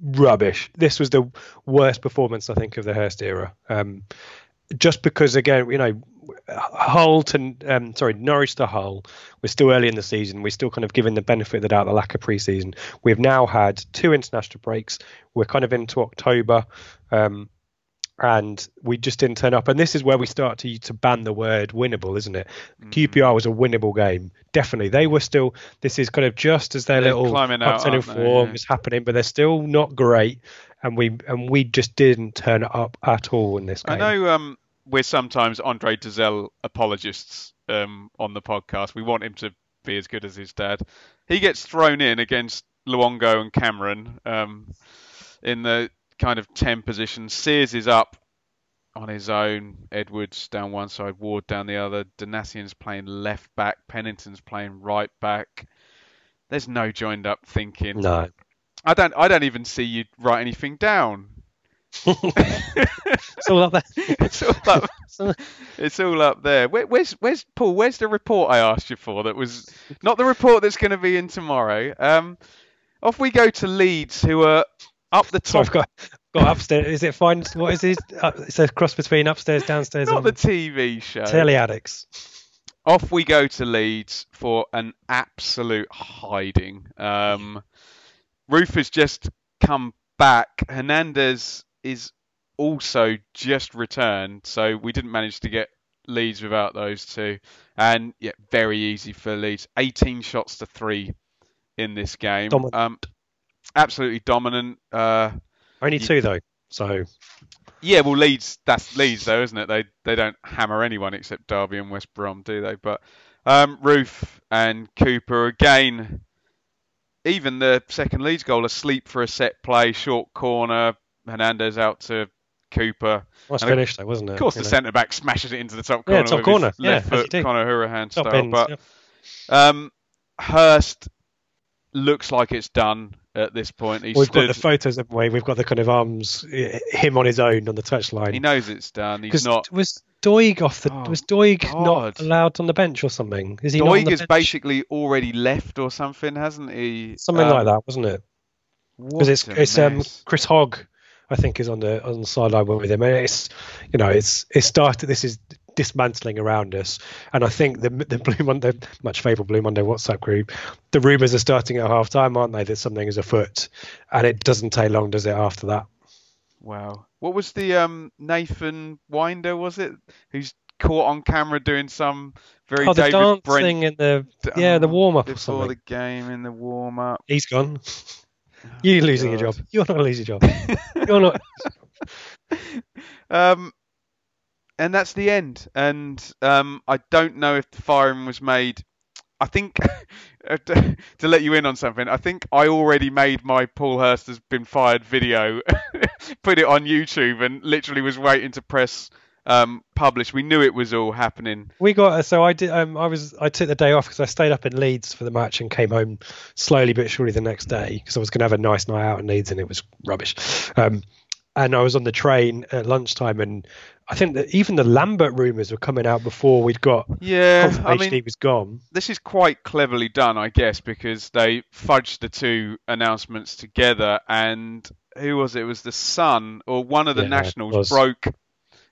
rubbish. This was the worst performance I think of the Hurst era. Um, just because again, you know, Hull to um, sorry Norwich to Hull. We're still early in the season. We're still kind of given the benefit of the doubt, the lack of pre-season. We've now had two international breaks. We're kind of into October. Um, and we just didn't turn up. And this is where we start to to ban the word winnable, isn't it? Mm. QPR was a winnable game, definitely. They were still. This is kind of just as their They're little climbing out, in form is happening, but they're still not great. And we and we just didn't turn it up at all in this game. I know um, we're sometimes Andre Dozzell apologists um, on the podcast. We want him to be as good as his dad. He gets thrown in against Luongo and Cameron um, in the kind of 10 position. Sears is up on his own. Edwards down one side, Ward down the other. Donacien's playing left back. Pennington's playing right back. There's no joined up thinking. No, I don't. I don't even see you write anything down. (laughs) it's all up there. (laughs) it's all up. It's all up there. Where, where's where's Paul? Where's the report I asked you for? That was not the report that's going to be in tomorrow. Um, off we go to Leeds, who are up the top. I've got got upstairs. Is it fine? What is it? Uh, it's a cross between upstairs, downstairs, not the TV show. telly addicts. Off we go to Leeds for an absolute hiding. Um, Roofe has just come back. Hernandez is also just returned, so we didn't manage to get Leeds without those two. And yeah, very easy for Leeds. 18 shots to three in this game. Um, absolutely dominant. Uh, Only two though. So yeah, well, Leeds. That's Leeds, though, isn't it? They they don't hammer anyone except Derby and West Brom, do they? But um, Roofe and Cooper again. Even the second Leeds goal, asleep for a set play, short corner. Hernandez out to Cooper. nice And finish though, wasn't it? Of course, You the know. centre back smashes it into the top corner. Yeah, corner. top corner. Yeah, left you foot. Conor Hourihane Top style. ends, but yeah. um, Hurst looks like it's done at this point. He We've stood. got the photos, haven't we? We've got the kind of arms, him on his own on the touchline. he knows it's done. He's not. was Doig off the Oh, was Doig God. not allowed on the bench or something? Is he Doig bench? basically already left or something, hasn't he? something Um, like that, wasn't it? Because it's it's um. Chris Hogg, I think, is on the on the sideline with him. And it's you know it's it started. This is dismantling around us, and I think the the Blue Monday, much favoured Blue Monday WhatsApp group, the rumours are starting at half time, aren't they? That something is afoot, and it doesn't take long, does it? After that, Wow. What was the um Nathan Winder? Was it who's caught on camera doing some very oh, the David dance Brent thing in the yeah the oh, warm up or before something. the game in the warm up. He's gone. You're losing your job. You're not losing your job. You're not. (laughs) Um, and that's the end. And um, I don't know if the firing was made. I think to (laughs) to let you in on something. I think I already made my Paul Hurst has been fired video, (laughs) put it on YouTube, and literally was waiting to press um, published. We knew it was all happening. We got so I did. Um, I was I took the day off because I stayed up in Leeds for the match and came home slowly but surely the next day because I was going to have a nice night out in Leeds and it was rubbish. Um, and I was on the train at lunchtime and I think that even the Lambert rumours were coming out before we'd got Yeah, I mean, he was gone. this is quite cleverly done, I guess, because they fudged the two announcements together, and who was it? It was the Sun or one of the Yeah, Nationals broke.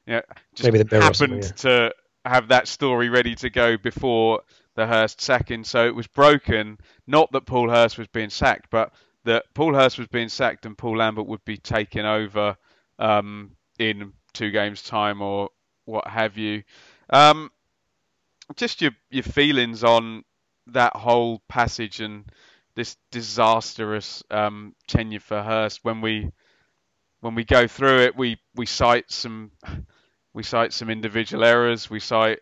Yeah, just Maybe the Mirror or something, happened to have that story ready to go before the Hurst sacking, so it was broken. Not that Paul Hurst was being sacked, but that Paul Hurst was being sacked and Paul Lambert would be taking over um, in two games' time or what have you. Um, just your your feelings on that whole passage and this disastrous um, tenure for Hurst. When we when we go through it, we we cite some we cite some individual errors, we cite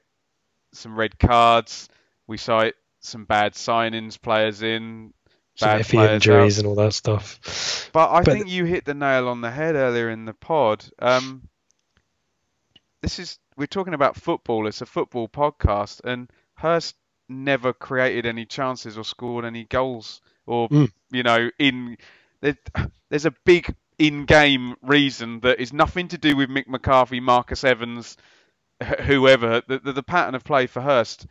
some red cards, we cite some bad signings, players in, bad players injuries out. and all that stuff. But I But- think you hit the nail on the head earlier in the pod. Um, this is we're talking about football. It's a football podcast, and Hurst never created any chances or scored any goals, or Mm. you know, in there, there's a big in-game reason that is nothing to do with Mick McCarthy, Marcus Evans, whoever. The, the, the pattern of play for Hurst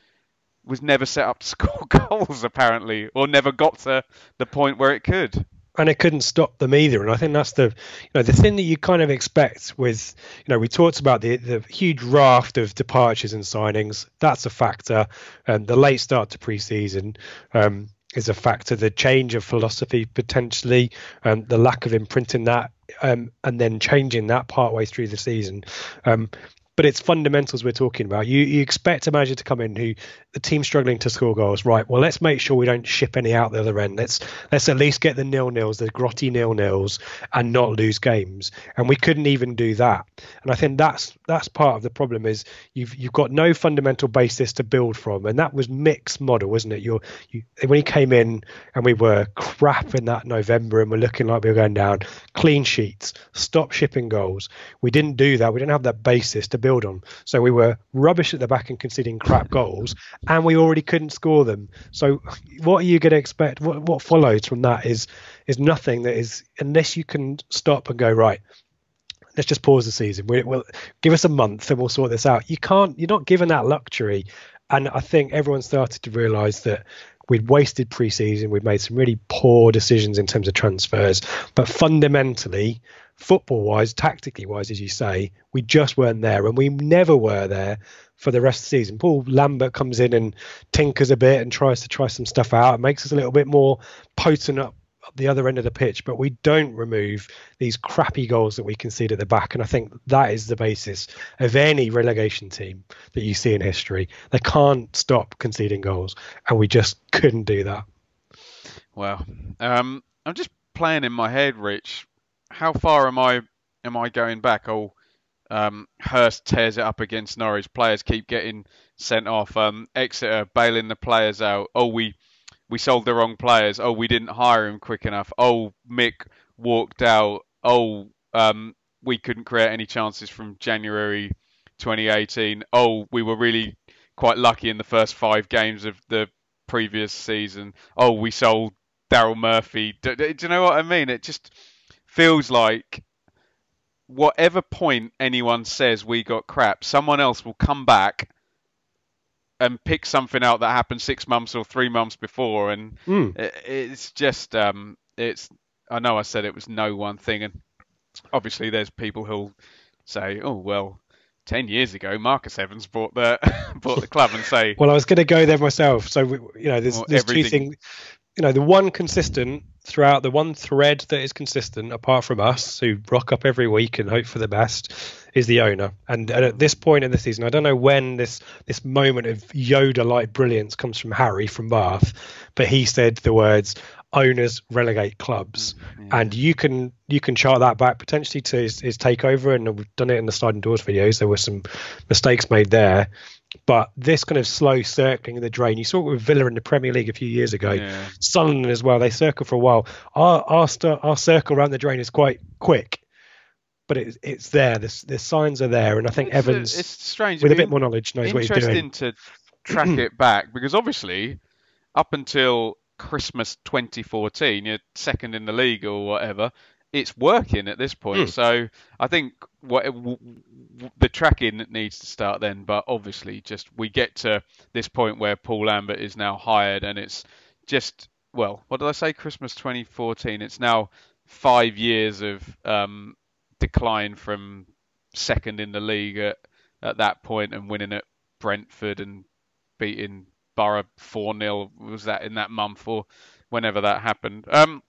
was never set up to (laughs) score goals, apparently, or never got to the point where it could. and it couldn't stop them either. And I think that's the, you know, the thing that you kind of expect with, you know, we talked about the the huge raft of departures and signings. That's a factor. and the late start to pre-season um, is a factor. The change of philosophy potentially, um, the lack of imprinting that, um, and then changing that part way through the season. Um, but it's fundamentals we're talking about. You you expect a manager to come in who the team's struggling to score goals, right? Well, let's make sure we don't ship any out the other end. Let's let's at least get the nil nils, the grotty nil nils, and not lose games. And we couldn't even do that. And I think that's that's part of the problem is you've you've got no fundamental basis to build from, and that was Mick's model, wasn't it? You're you when he came in and we were crap in that November and we're looking like we were going down. Clean sheets, stop shipping goals. We didn't do that. We didn't have that basis to build on. So we were rubbish at the back and conceding crap goals, and we already couldn't score them. So what are you going to expect? What what follows from that is is nothing. That is unless you can stop and go right. Let's just pause the season. We, we'll give us a month and we'll sort this out. You can't. You're not given that luxury. And I think everyone started to realise that we'd wasted pre-season. We'd made some really poor decisions in terms of transfers. But fundamentally, football-wise, tactically-wise, as you say, we just weren't there, and we never were there for the rest of the season. Paul Lambert comes in and tinkers a bit and tries to try some stuff out. It makes us a little bit more potent up up the other end of the pitch, but we don't remove these crappy goals that we concede at the back. And I think that is the basis of any relegation team that you see in history. They can't stop conceding goals, and we just couldn't do that. Well, um, I'm just playing in my head, Rich. How far am I am I going back? Oh, um, Hurst tears it up against Norwich. Players keep getting sent off. Um, Exeter bailing the players out. Oh, we we sold the wrong players. Oh, we didn't hire him quick enough. Oh, Mick walked out. Oh, um, we couldn't create any chances from January 2018. Oh, we were really quite lucky in the first five games of the previous season. Oh, we sold Daryl Murphy. Do, do you know what I mean? It just feels like whatever point anyone says we got crap, someone else will come back and pick something out that happened six months or three months before, and Mm. it, it's just um, it's. I know I said it was no one thing, and obviously there's people who'll say, "Oh well, ten years ago, Marcus Evans bought the (laughs) bought the club," and say, Well, I was going to go there myself. So we, you know, there's Well, there's two things. You know, the one consistent throughout, the one thread that is consistent, apart from us who rock up every week and hope for the best, is the owner. And, and at this point in the season, I don't know when this this moment of Yoda-like brilliance comes from Harry from Bath, but he said the words "owners relegate clubs," mm-hmm. and you can you can chart that back potentially to his, his takeover, and we've done it in the sliding doors videos. There were some mistakes made there. But this kind of slow circling of the drain, you saw it with Villa in the Premier League a few years ago. Yeah. Sunderland as well. They circle for a while. Our our, our circle around the drain is quite quick, but it's it's there. The, the signs are there, and I think It's, Evans, it's strange. with a bit more knowledge, knows what he's doing. Interesting to track (clears throat) it back because obviously, up until Christmas 2014, you're second in the league or whatever. It's working at this point. Hmm. So I think what w- w- the tracking needs to start then. But obviously, just we get to this point where Paul Lambert is now hired, and it's just well, what did I say? Christmas 2014. It's now five years of um, decline from second in the league at, at that point and winning at Brentford and beating Borough 4 0. Was that in that month or whenever that happened? Um,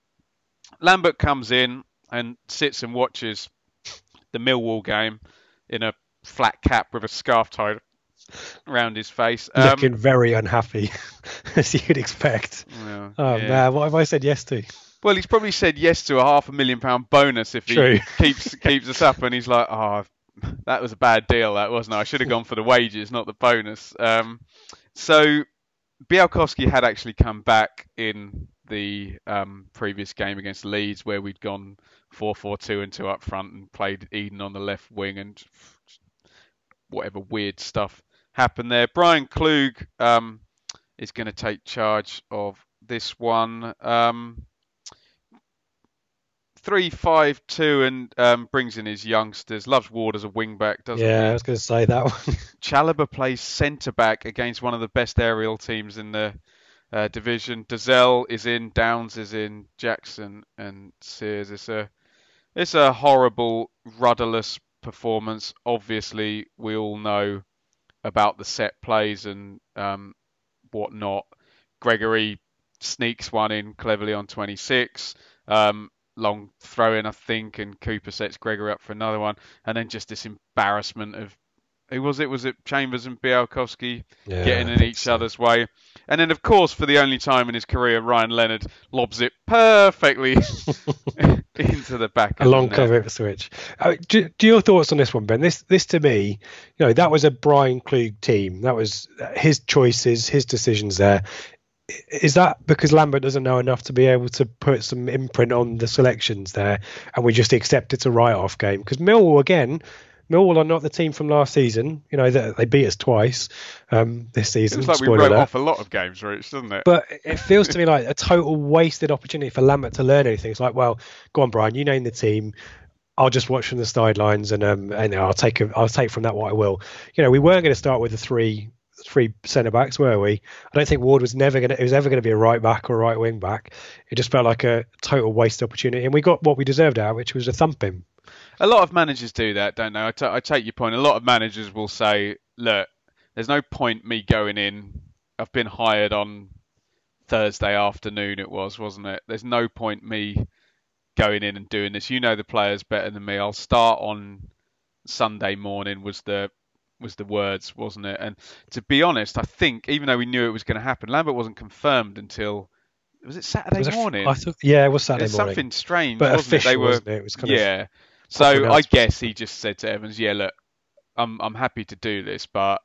Lambert comes in and sits and watches the Millwall game in a flat cap with a scarf tied around his face. Um, looking very unhappy, (laughs) as you'd expect. well, Oh yeah. man, what have I said yes to? Well, he's probably said yes to a half a million pound bonus if he True. (laughs) keeps keeps us up, and he's like, oh, that was a bad deal, that wasn't it? I should have gone for the wages, not the bonus. Um, so Bialkowski had actually come back in the um, previous game against Leeds, where we'd gone 4-4-2 and two up front and played Edun on the left wing, and whatever weird stuff happened there. Bryan Klug um, is going to take charge of this one. Um, three five two and um, brings in his youngsters. Loves Ward as a wing back, doesn't Yeah, I was going to say that one. Chalobah plays centre back against one of the best aerial teams in the uh, division. Dozzell is in, Downes is in, Jackson and Sears. It's a it's a horrible, rudderless performance. Obviously, we all know about the set plays and um, whatnot. Gregory sneaks one in cleverly on 26. Um, long throw in, I think, and Cooper sets Gregory up for another one. And then just this embarrassment of who was it? Was it Chambers and Bialkowski Yeah, getting in each so. other's way? And then, of course, for the only time in his career, Ryan Leonard lobs it perfectly (laughs) into the back. a of long the net. cover switch. Uh, do, do your thoughts on this one, Ben? This, this to me, you know, that was a Bryan Klug team. That was his choices, his decisions there. Is that because Lambert doesn't know enough to be able to put some imprint on the selections there, and we just accept it's a write-off game? Because Millwall again, Millwall are not the team from last season. You know, they, they beat us twice um, this season. Seems like we wrote alert. off a lot of games, Rich, doesn't it? But it feels to me like a total wasted opportunity for Lambert to learn anything. It's like, well, go on, Brian, you name the team. I'll just watch from the sidelines and um and I'll take a, I'll take from that what I will. You know, we weren't going to start with the three three centre backs, were we? I don't think Ward was never going to it was ever going to be a right back or a right wing back. It just felt like a total waste opportunity, and we got what we deserved out, which was a thumping. A lot of managers do that, don't they? I take your point. A lot of managers will say, look, there's no point me going in. I've been hired on Thursday afternoon, it was, wasn't it? There's no point me going in and doing this. You know the players better than me. I'll start on Sunday morning was the was the words, wasn't it? And to be honest, I think even though we knew it was going to happen, Lambert wasn't confirmed until was it Saturday Was morning? I thought, yeah, it was Saturday morning, something strange, but wasn't official, it? They were wasn't it? It was kind of yeah. proper So I guess he just said to Evans, "Yeah, look, I'm I'm happy to do this, but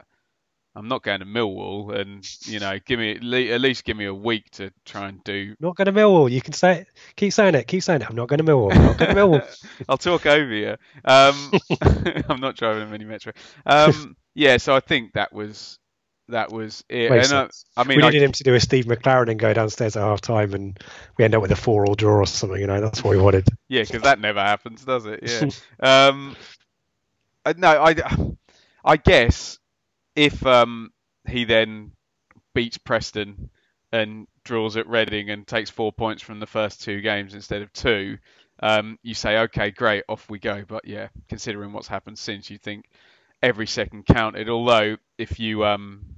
I'm not going to Millwall, and you know, give me at least give me a week to try and do. not going to Millwall. You can say it. Keep saying it. Keep saying it. I'm not going to Millwall. I'm not going to Millwall. (laughs) I'll talk over you. Um, (laughs) I'm not driving a mini metro. Um, (laughs) yeah, so I think that was that was it. Makes and, uh, sense. I mean, we I- needed him to do a Steve McClaren and go downstairs at half time, and we end up with a four-all draw or something. You know, that's what we wanted. Yeah, because that never happens, does it? Yeah. (laughs) um, uh, no, I, I guess if um, he then beats Preston and draws at Reading and takes four points from the first two games instead of two, um, you say, okay, great, off we go. But yeah, considering what's happened since, you think every second counted. Although if you um,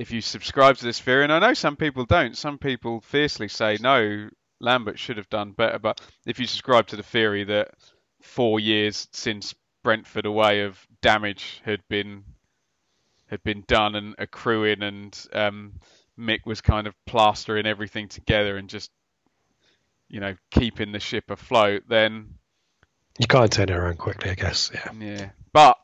if you subscribe to this theory, and I know some people don't, some people fiercely say no, Lambert should have done better. But if you subscribe to the theory that four years since Brentford away of damage had been had been done and accruing, and um, Mick was kind of plastering everything together and just you know keeping the ship afloat, then You can't turn it around quickly, I guess. Yeah. yeah. But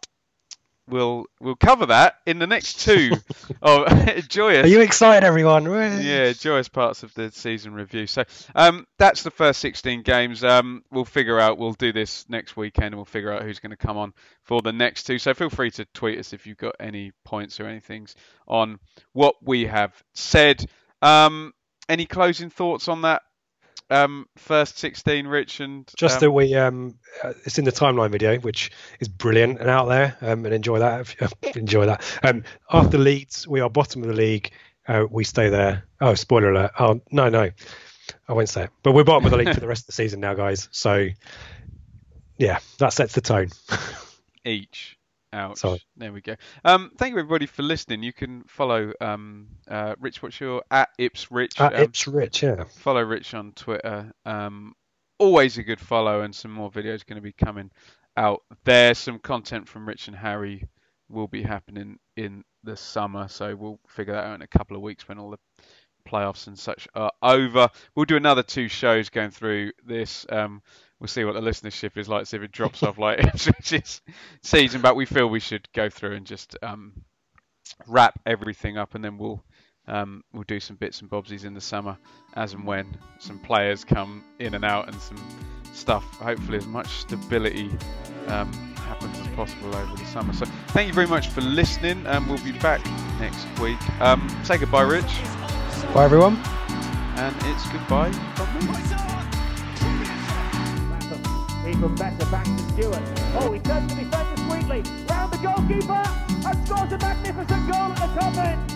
we'll we'll cover that in the next two. (laughs) oh, (laughs) joyous! Are you excited, everyone? Yeah, joyous parts of the season review. So um, that's the first 16 games. Um, we'll figure out. We'll do this next weekend, and we'll figure out who's going to come on for the next two. So feel free to tweet us if you've got any points or anything on what we have said. Um, any closing thoughts on that um, first 16, Rich, and just um, that we um, uh, it's in the timeline video, which is brilliant and out there, um, and enjoy that. (laughs) enjoy that. Um, after Leeds, we are bottom of the league. Uh, we stay there. Oh, spoiler alert! Oh no, no, I won't say it. But we're bottom of the league for the rest of the season now, guys. So yeah, that sets the tone. (laughs) Each. Ouch. Sorry. There we go. Um, thank you everybody for listening. You can follow um, uh, Rich. What's your at Ips Rich? At um, Ips Rich, yeah. Follow Rich on Twitter. Um, always a good follow, and some more videos going to be coming out there. Some content from Rich and Harry will be happening in the summer, so we'll figure that out in a couple of weeks when all the playoffs and such are over. We'll do another two shows going through this. Um, we'll see what the listenership is like. See if it drops off like (laughs) Ipswich's season. But we feel we should go through and just um, wrap everything up, and then we'll um, we'll do some bits and bobsies in the summer as and when some players come in and out and some stuff. Hopefully, as much stability um, happens as possible over the summer. So, thank you very much for listening, and we'll be back next week. Um, say goodbye, Rich. Bye, everyone. And it's goodbye from me. Even better back to Stewart. Oh, he turns the defender sweetly. Round the goalkeeper and scores a magnificent goal at the top end.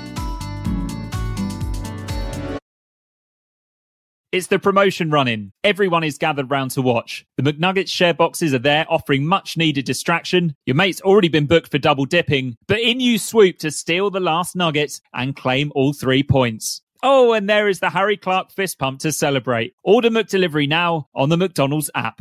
It's the promotion running. Everyone is gathered round to watch. The McNuggets share boxes are there offering much needed distraction. Your mate's already been booked for double dipping, but in you swoop to steal the last nugget and claim all three points. Oh, and there is the Harry Clarke fist pump to celebrate. Order McDelivery now on the McDonald's app.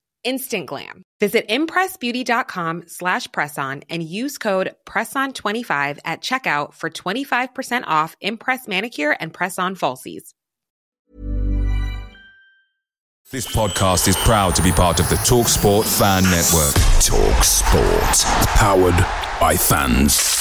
instant glam. Visit impressbeauty.com slash presson and use code PRESSON25 at checkout for 25% off Impress Manicure and Press-On Falsies. This podcast is proud to be part of the TalkSport Fan Network. TalkSport. Powered by fans.